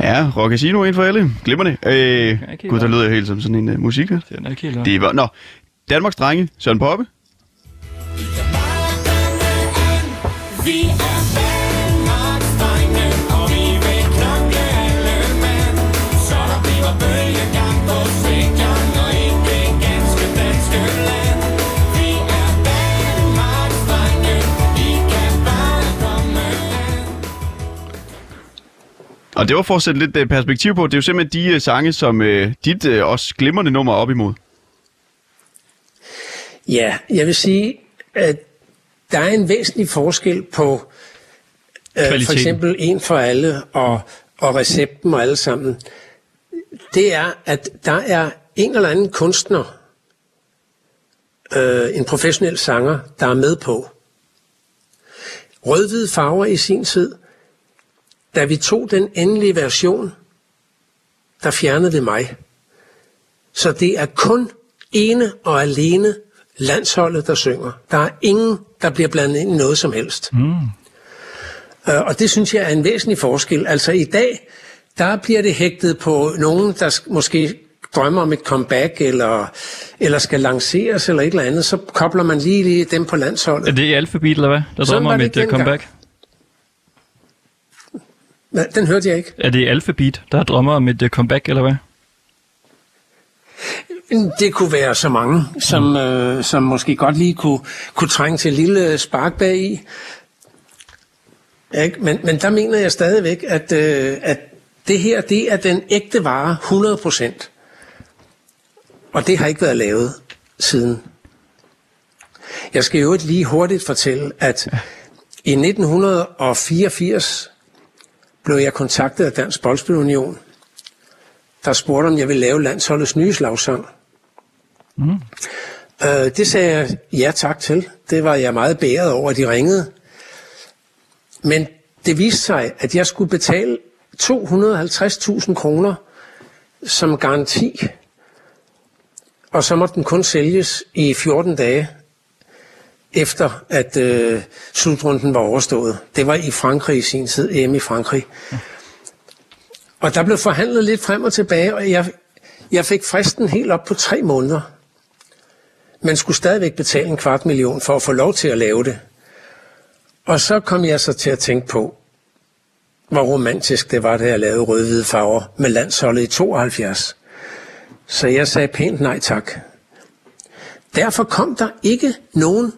[SPEAKER 2] Ja, Rock Casino, en for alle. Glimrende. Øh, gud, der lyder jeg helt som sådan en uh, musik.
[SPEAKER 1] Det er ikke helt
[SPEAKER 2] Det var... Nå, Danmarks drenge, Søren Poppe.
[SPEAKER 10] Vi er Danmarks drenge, og vi vil knokle alle mand. Så der bliver bølgegang på stadion, og i det ganske danske land. Vi er Danmarks drenge, I kan bare komme
[SPEAKER 2] Og det var for at sætte lidt øh, perspektiv på. Det er jo simpelthen de øh, sange, som øh, dit uh, også glimrende nummer op imod.
[SPEAKER 9] Ja, jeg vil sige, at der er en væsentlig forskel på øh, for eksempel en for alle og, og recepten og alle sammen. Det er, at der er en eller anden kunstner, øh, en professionel sanger, der er med på. Rød-hvide farver i sin tid, da vi tog den endelige version, der fjernede vi mig. Så det er kun ene og alene landsholdet, der synger. Der er ingen, der bliver blandet ind i noget som helst. Mm. Uh, og det synes jeg er en væsentlig forskel. Altså i dag, der bliver det hægtet på nogen, der sk- måske drømmer om et comeback, eller, eller skal lanceres, eller et eller andet. Så kobler man lige, lige dem på landsholdet.
[SPEAKER 1] Er det alfabet, eller hvad? Der
[SPEAKER 9] Sådan
[SPEAKER 1] drømmer om et uh, comeback?
[SPEAKER 9] Men Den hørte jeg ikke.
[SPEAKER 1] Er det alfabet, der drømmer om et uh, comeback, eller hvad?
[SPEAKER 9] Det kunne være så mange, som, øh, som måske godt lige kunne, kunne trænge til et lille spark bag i. Ikke? Men, men der mener jeg stadigvæk, at, øh, at det her, det er den ægte vare 100%. Og det har ikke været lavet siden. Jeg skal jo lige hurtigt fortælle, at i 1984 blev jeg kontaktet af Dansk Boldspilunion, der spurgte, om jeg ville lave landsholdets nye slagsang. Mm. Øh, det sagde jeg ja tak til. Det var jeg meget bæret over, at de ringede. Men det viste sig, at jeg skulle betale 250.000 kroner som garanti, og så måtte den kun sælges i 14 dage, efter at øh, slutrunden var overstået. Det var i Frankrig i sin tid, EM i Frankrig. Og der blev forhandlet lidt frem og tilbage, og jeg, jeg fik fristen helt op på tre måneder. Man skulle stadigvæk betale en kvart million for at få lov til at lave det. Og så kom jeg så til at tænke på, hvor romantisk det var, da jeg lavede rødhvide farver med landsholdet i 72. Så jeg sagde pænt nej tak. Derfor kom der ikke nogen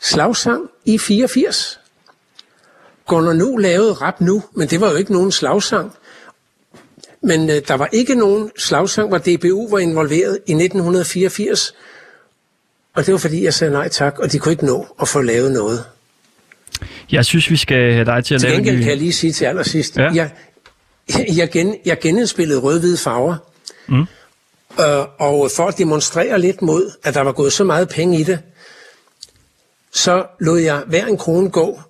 [SPEAKER 9] slagsang i 84. Gunnar Nu lavede rap nu, men det var jo ikke nogen slagsang. Men øh, der var ikke nogen slagsang, hvor DBU var involveret i 1984. Og det var fordi, jeg sagde nej tak, og de kunne ikke nå at få lavet noget.
[SPEAKER 1] Jeg synes, vi skal have dig til at
[SPEAKER 9] Til
[SPEAKER 1] lave en
[SPEAKER 9] gengæld
[SPEAKER 1] ny...
[SPEAKER 9] kan jeg lige sige til allersidst,
[SPEAKER 1] ja.
[SPEAKER 9] jeg, jeg, gen, jeg genindspillede rød-hvide farver.
[SPEAKER 1] Mm.
[SPEAKER 9] Øh, og for at demonstrere lidt mod, at der var gået så meget penge i det, så lod jeg hver en krone gå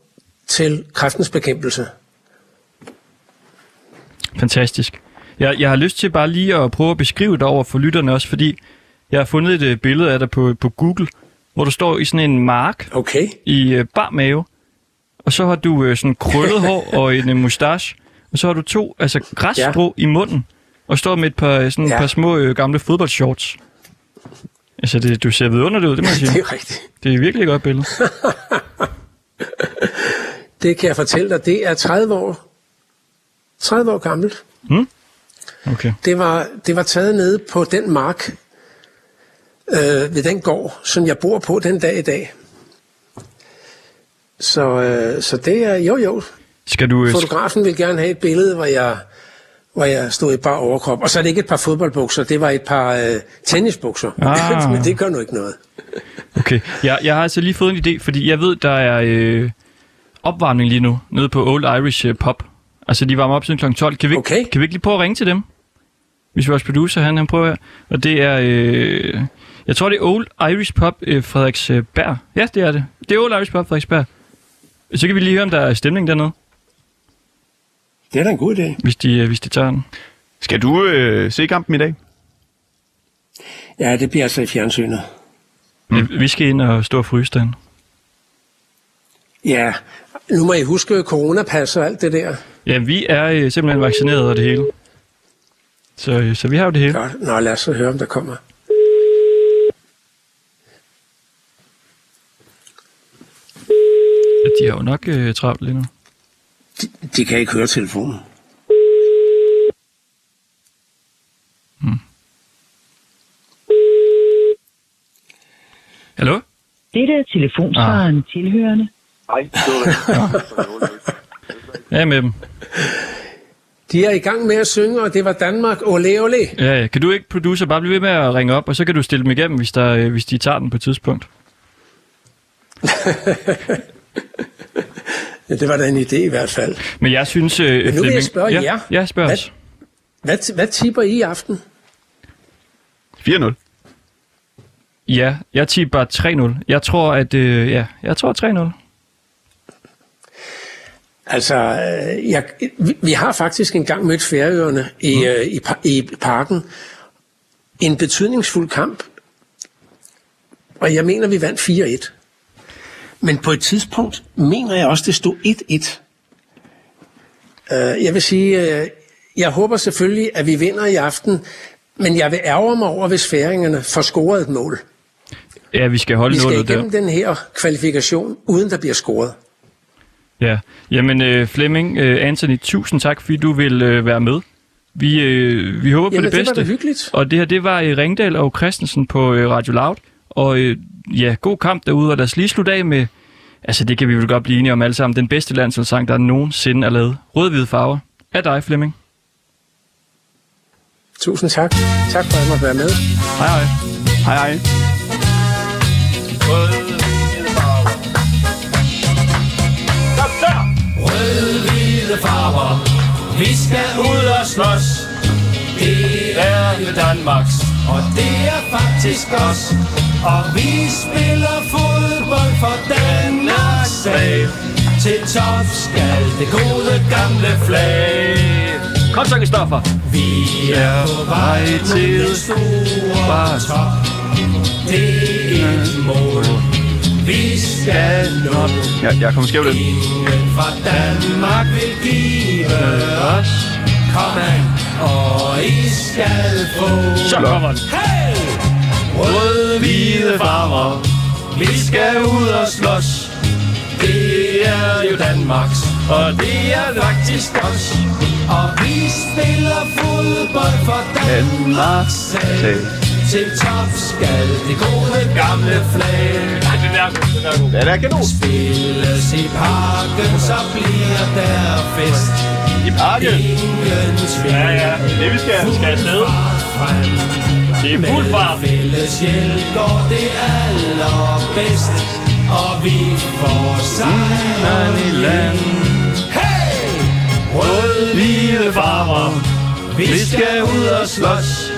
[SPEAKER 9] til kræftens bekæmpelse.
[SPEAKER 1] Fantastisk. Jeg, jeg har lyst til bare lige at prøve at beskrive det over for lytterne også, fordi jeg har fundet et øh, billede af dig på, på Google, hvor du står i sådan en mark
[SPEAKER 9] Okay.
[SPEAKER 1] i øh, bar mave, og så har du øh, sådan krøllet hår og en øh, mustache, og så har du to altså græsstrå ja. i munden, og står med et par, øh, sådan et
[SPEAKER 9] Ja.
[SPEAKER 1] par små øh, gamle fodboldshorts. Altså, det, du ser vidunderligt ud, det må jeg
[SPEAKER 9] Det
[SPEAKER 1] sige.
[SPEAKER 9] er rigtigt.
[SPEAKER 1] Det er virkelig et godt billede.
[SPEAKER 9] Det kan jeg fortælle dig. Det er 30 år, 30 år gammelt.
[SPEAKER 1] Okay.
[SPEAKER 9] Det var, det var taget nede på den mark øh, ved den gård, som jeg bor på den dag i dag. Så, øh, så det er, jo jo,
[SPEAKER 1] Skal du, øh,
[SPEAKER 9] fotografen vil gerne have et billede, hvor jeg, hvor jeg stod i bare overkrop. Og så er det ikke et par fodboldbukser, det var et par øh, tennisbukser.
[SPEAKER 1] Ah.
[SPEAKER 9] Men det gør nu ikke noget.
[SPEAKER 1] Okay, jeg, jeg har altså lige fået en idé, fordi jeg ved, der er øh, opvarmning lige nu, nede på Old Irish øh, Pub. Altså, de varmer op siden kl. 12. Kan vi,
[SPEAKER 9] Okay.
[SPEAKER 1] kan vi ikke lige prøve at ringe til dem? Hvis vores producer, han, han prøver her. Og det er, øh, jeg tror, det er Old Irish Pub øh, Frederiksberg. Ja, det er det. Det er Old Irish Pub Frederiksberg. Så kan vi lige høre, om der er stemning dernede,
[SPEAKER 9] Det er da en god idé.
[SPEAKER 1] hvis de, øh, hvis de tager den.
[SPEAKER 2] Skal du øh, se kampen i dag?
[SPEAKER 9] Ja, det bliver altså i fjernsynet.
[SPEAKER 1] Mm. Vi skal ind og stå og fryse den.
[SPEAKER 9] Ja, nu må I huske coronapas og alt det der.
[SPEAKER 1] Ja, vi er øh, simpelthen vaccineret og det hele. Så, øh, så vi har jo det hele.
[SPEAKER 9] Godt. Nå, lad os så høre, om der kommer.
[SPEAKER 1] Ja, de har jo nok øh, travlt lige nu.
[SPEAKER 9] De, de kan ikke høre telefonen.
[SPEAKER 1] Hallo?
[SPEAKER 11] Dette er telefonsvaren ah. tilhørende.
[SPEAKER 1] Ja, jeg er med dem.
[SPEAKER 9] De er i gang med at synge, og det var Danmark. Ole, ole.
[SPEAKER 1] Ja, ja. Kan du ikke, producer, bare blive ved med at ringe op, og så kan du stille dem igennem, hvis, der, øh, hvis de tager den på et tidspunkt.
[SPEAKER 9] Ja, det var da en idé i hvert fald.
[SPEAKER 1] Men jeg synes... Øh,
[SPEAKER 9] Men nu vil
[SPEAKER 1] Flemming-
[SPEAKER 9] jeg spørge
[SPEAKER 1] ja,
[SPEAKER 9] jer.
[SPEAKER 1] Ja, spørg
[SPEAKER 9] Hvad-
[SPEAKER 1] os.
[SPEAKER 9] Hvad, hvad tipper I i aften?
[SPEAKER 2] 4-0.
[SPEAKER 1] Ja, jeg tipper 3-0. Jeg tror, at... Øh, ja, jeg tror 3-0.
[SPEAKER 9] Altså, øh, jeg, vi, har faktisk engang mødt Færøerne i,
[SPEAKER 1] Mm.
[SPEAKER 9] øh, i, i parken. En betydningsfuld kamp. Og jeg mener, vi vandt 4-1. Men på et tidspunkt mener jeg også, det stod 1-1. Øh, jeg vil sige, øh, jeg håber selvfølgelig, at vi vinder i aften. Men jeg vil ærge mig over, hvis færingerne får scoret et mål.
[SPEAKER 1] Ja, vi skal holde
[SPEAKER 9] Vi skal
[SPEAKER 1] nullet der.
[SPEAKER 9] igennem den her kvalifikation, uden der bliver scoret.
[SPEAKER 1] Ja. Jamen, øh, Flemming, øh, Anthony, tusind tak, fordi du vil øh, være med. Vi, øh, vi håber på det
[SPEAKER 9] det var
[SPEAKER 1] bedste.
[SPEAKER 9] da hyggeligt.
[SPEAKER 1] Og det her, det var øh, Ringdal og Christensen på øh, Radio Loud. Og øh, ja, god kamp derude, og lad os lige slutte af med, altså det kan vi vel godt blive enige om alle sammen, den bedste landsholdssang, der nogensinde er lavet. Rød-hvide farver. Af dig, Flemming.
[SPEAKER 9] Tusind tak. Tak for, at jeg måtte være med.
[SPEAKER 1] Hej hej.
[SPEAKER 2] Hej hej.
[SPEAKER 10] Vi skal ud og slås. Det er jo Danmarks Og det er faktisk os. Og vi spiller fodbold for Danmarks sag. Til top skal det gode gamle flag.
[SPEAKER 1] Kom så, Kristoffer.
[SPEAKER 10] Vi er på vej til store top. Det er et mål Vi skal nå
[SPEAKER 2] Ja, jeg kommer skævt ind.
[SPEAKER 10] Ingen fra Danmark vil give os. Kom an, og I skal få
[SPEAKER 1] Så kommer den.
[SPEAKER 10] Hey! Rød-hvide farver. Vi skal ud og slås. Det er jo Danmarks Og det er faktisk os. Og vi spiller fodbold for Danmarks sag. Til top skal det gode gamle flag
[SPEAKER 1] Den er, den er god.
[SPEAKER 2] Det er kanon.
[SPEAKER 10] Spilles i parken, så bliver der fest
[SPEAKER 2] I parken.
[SPEAKER 1] Ja, ja. Det vi skal, skal afsted. Det er fuld fart.
[SPEAKER 10] Med fælles hjælp går det allerbedst Og vi får sejren i land Hey! Rød-hvide farver Vi skal ud og slås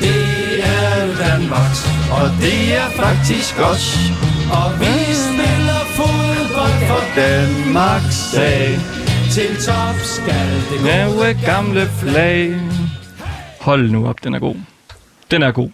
[SPEAKER 10] Det er Danmarks Og det er faktisk os og vi spiller fodbold for Danmarks sag Til top skal det gå
[SPEAKER 1] gamle flag. Hold nu op, den er god. Den er god.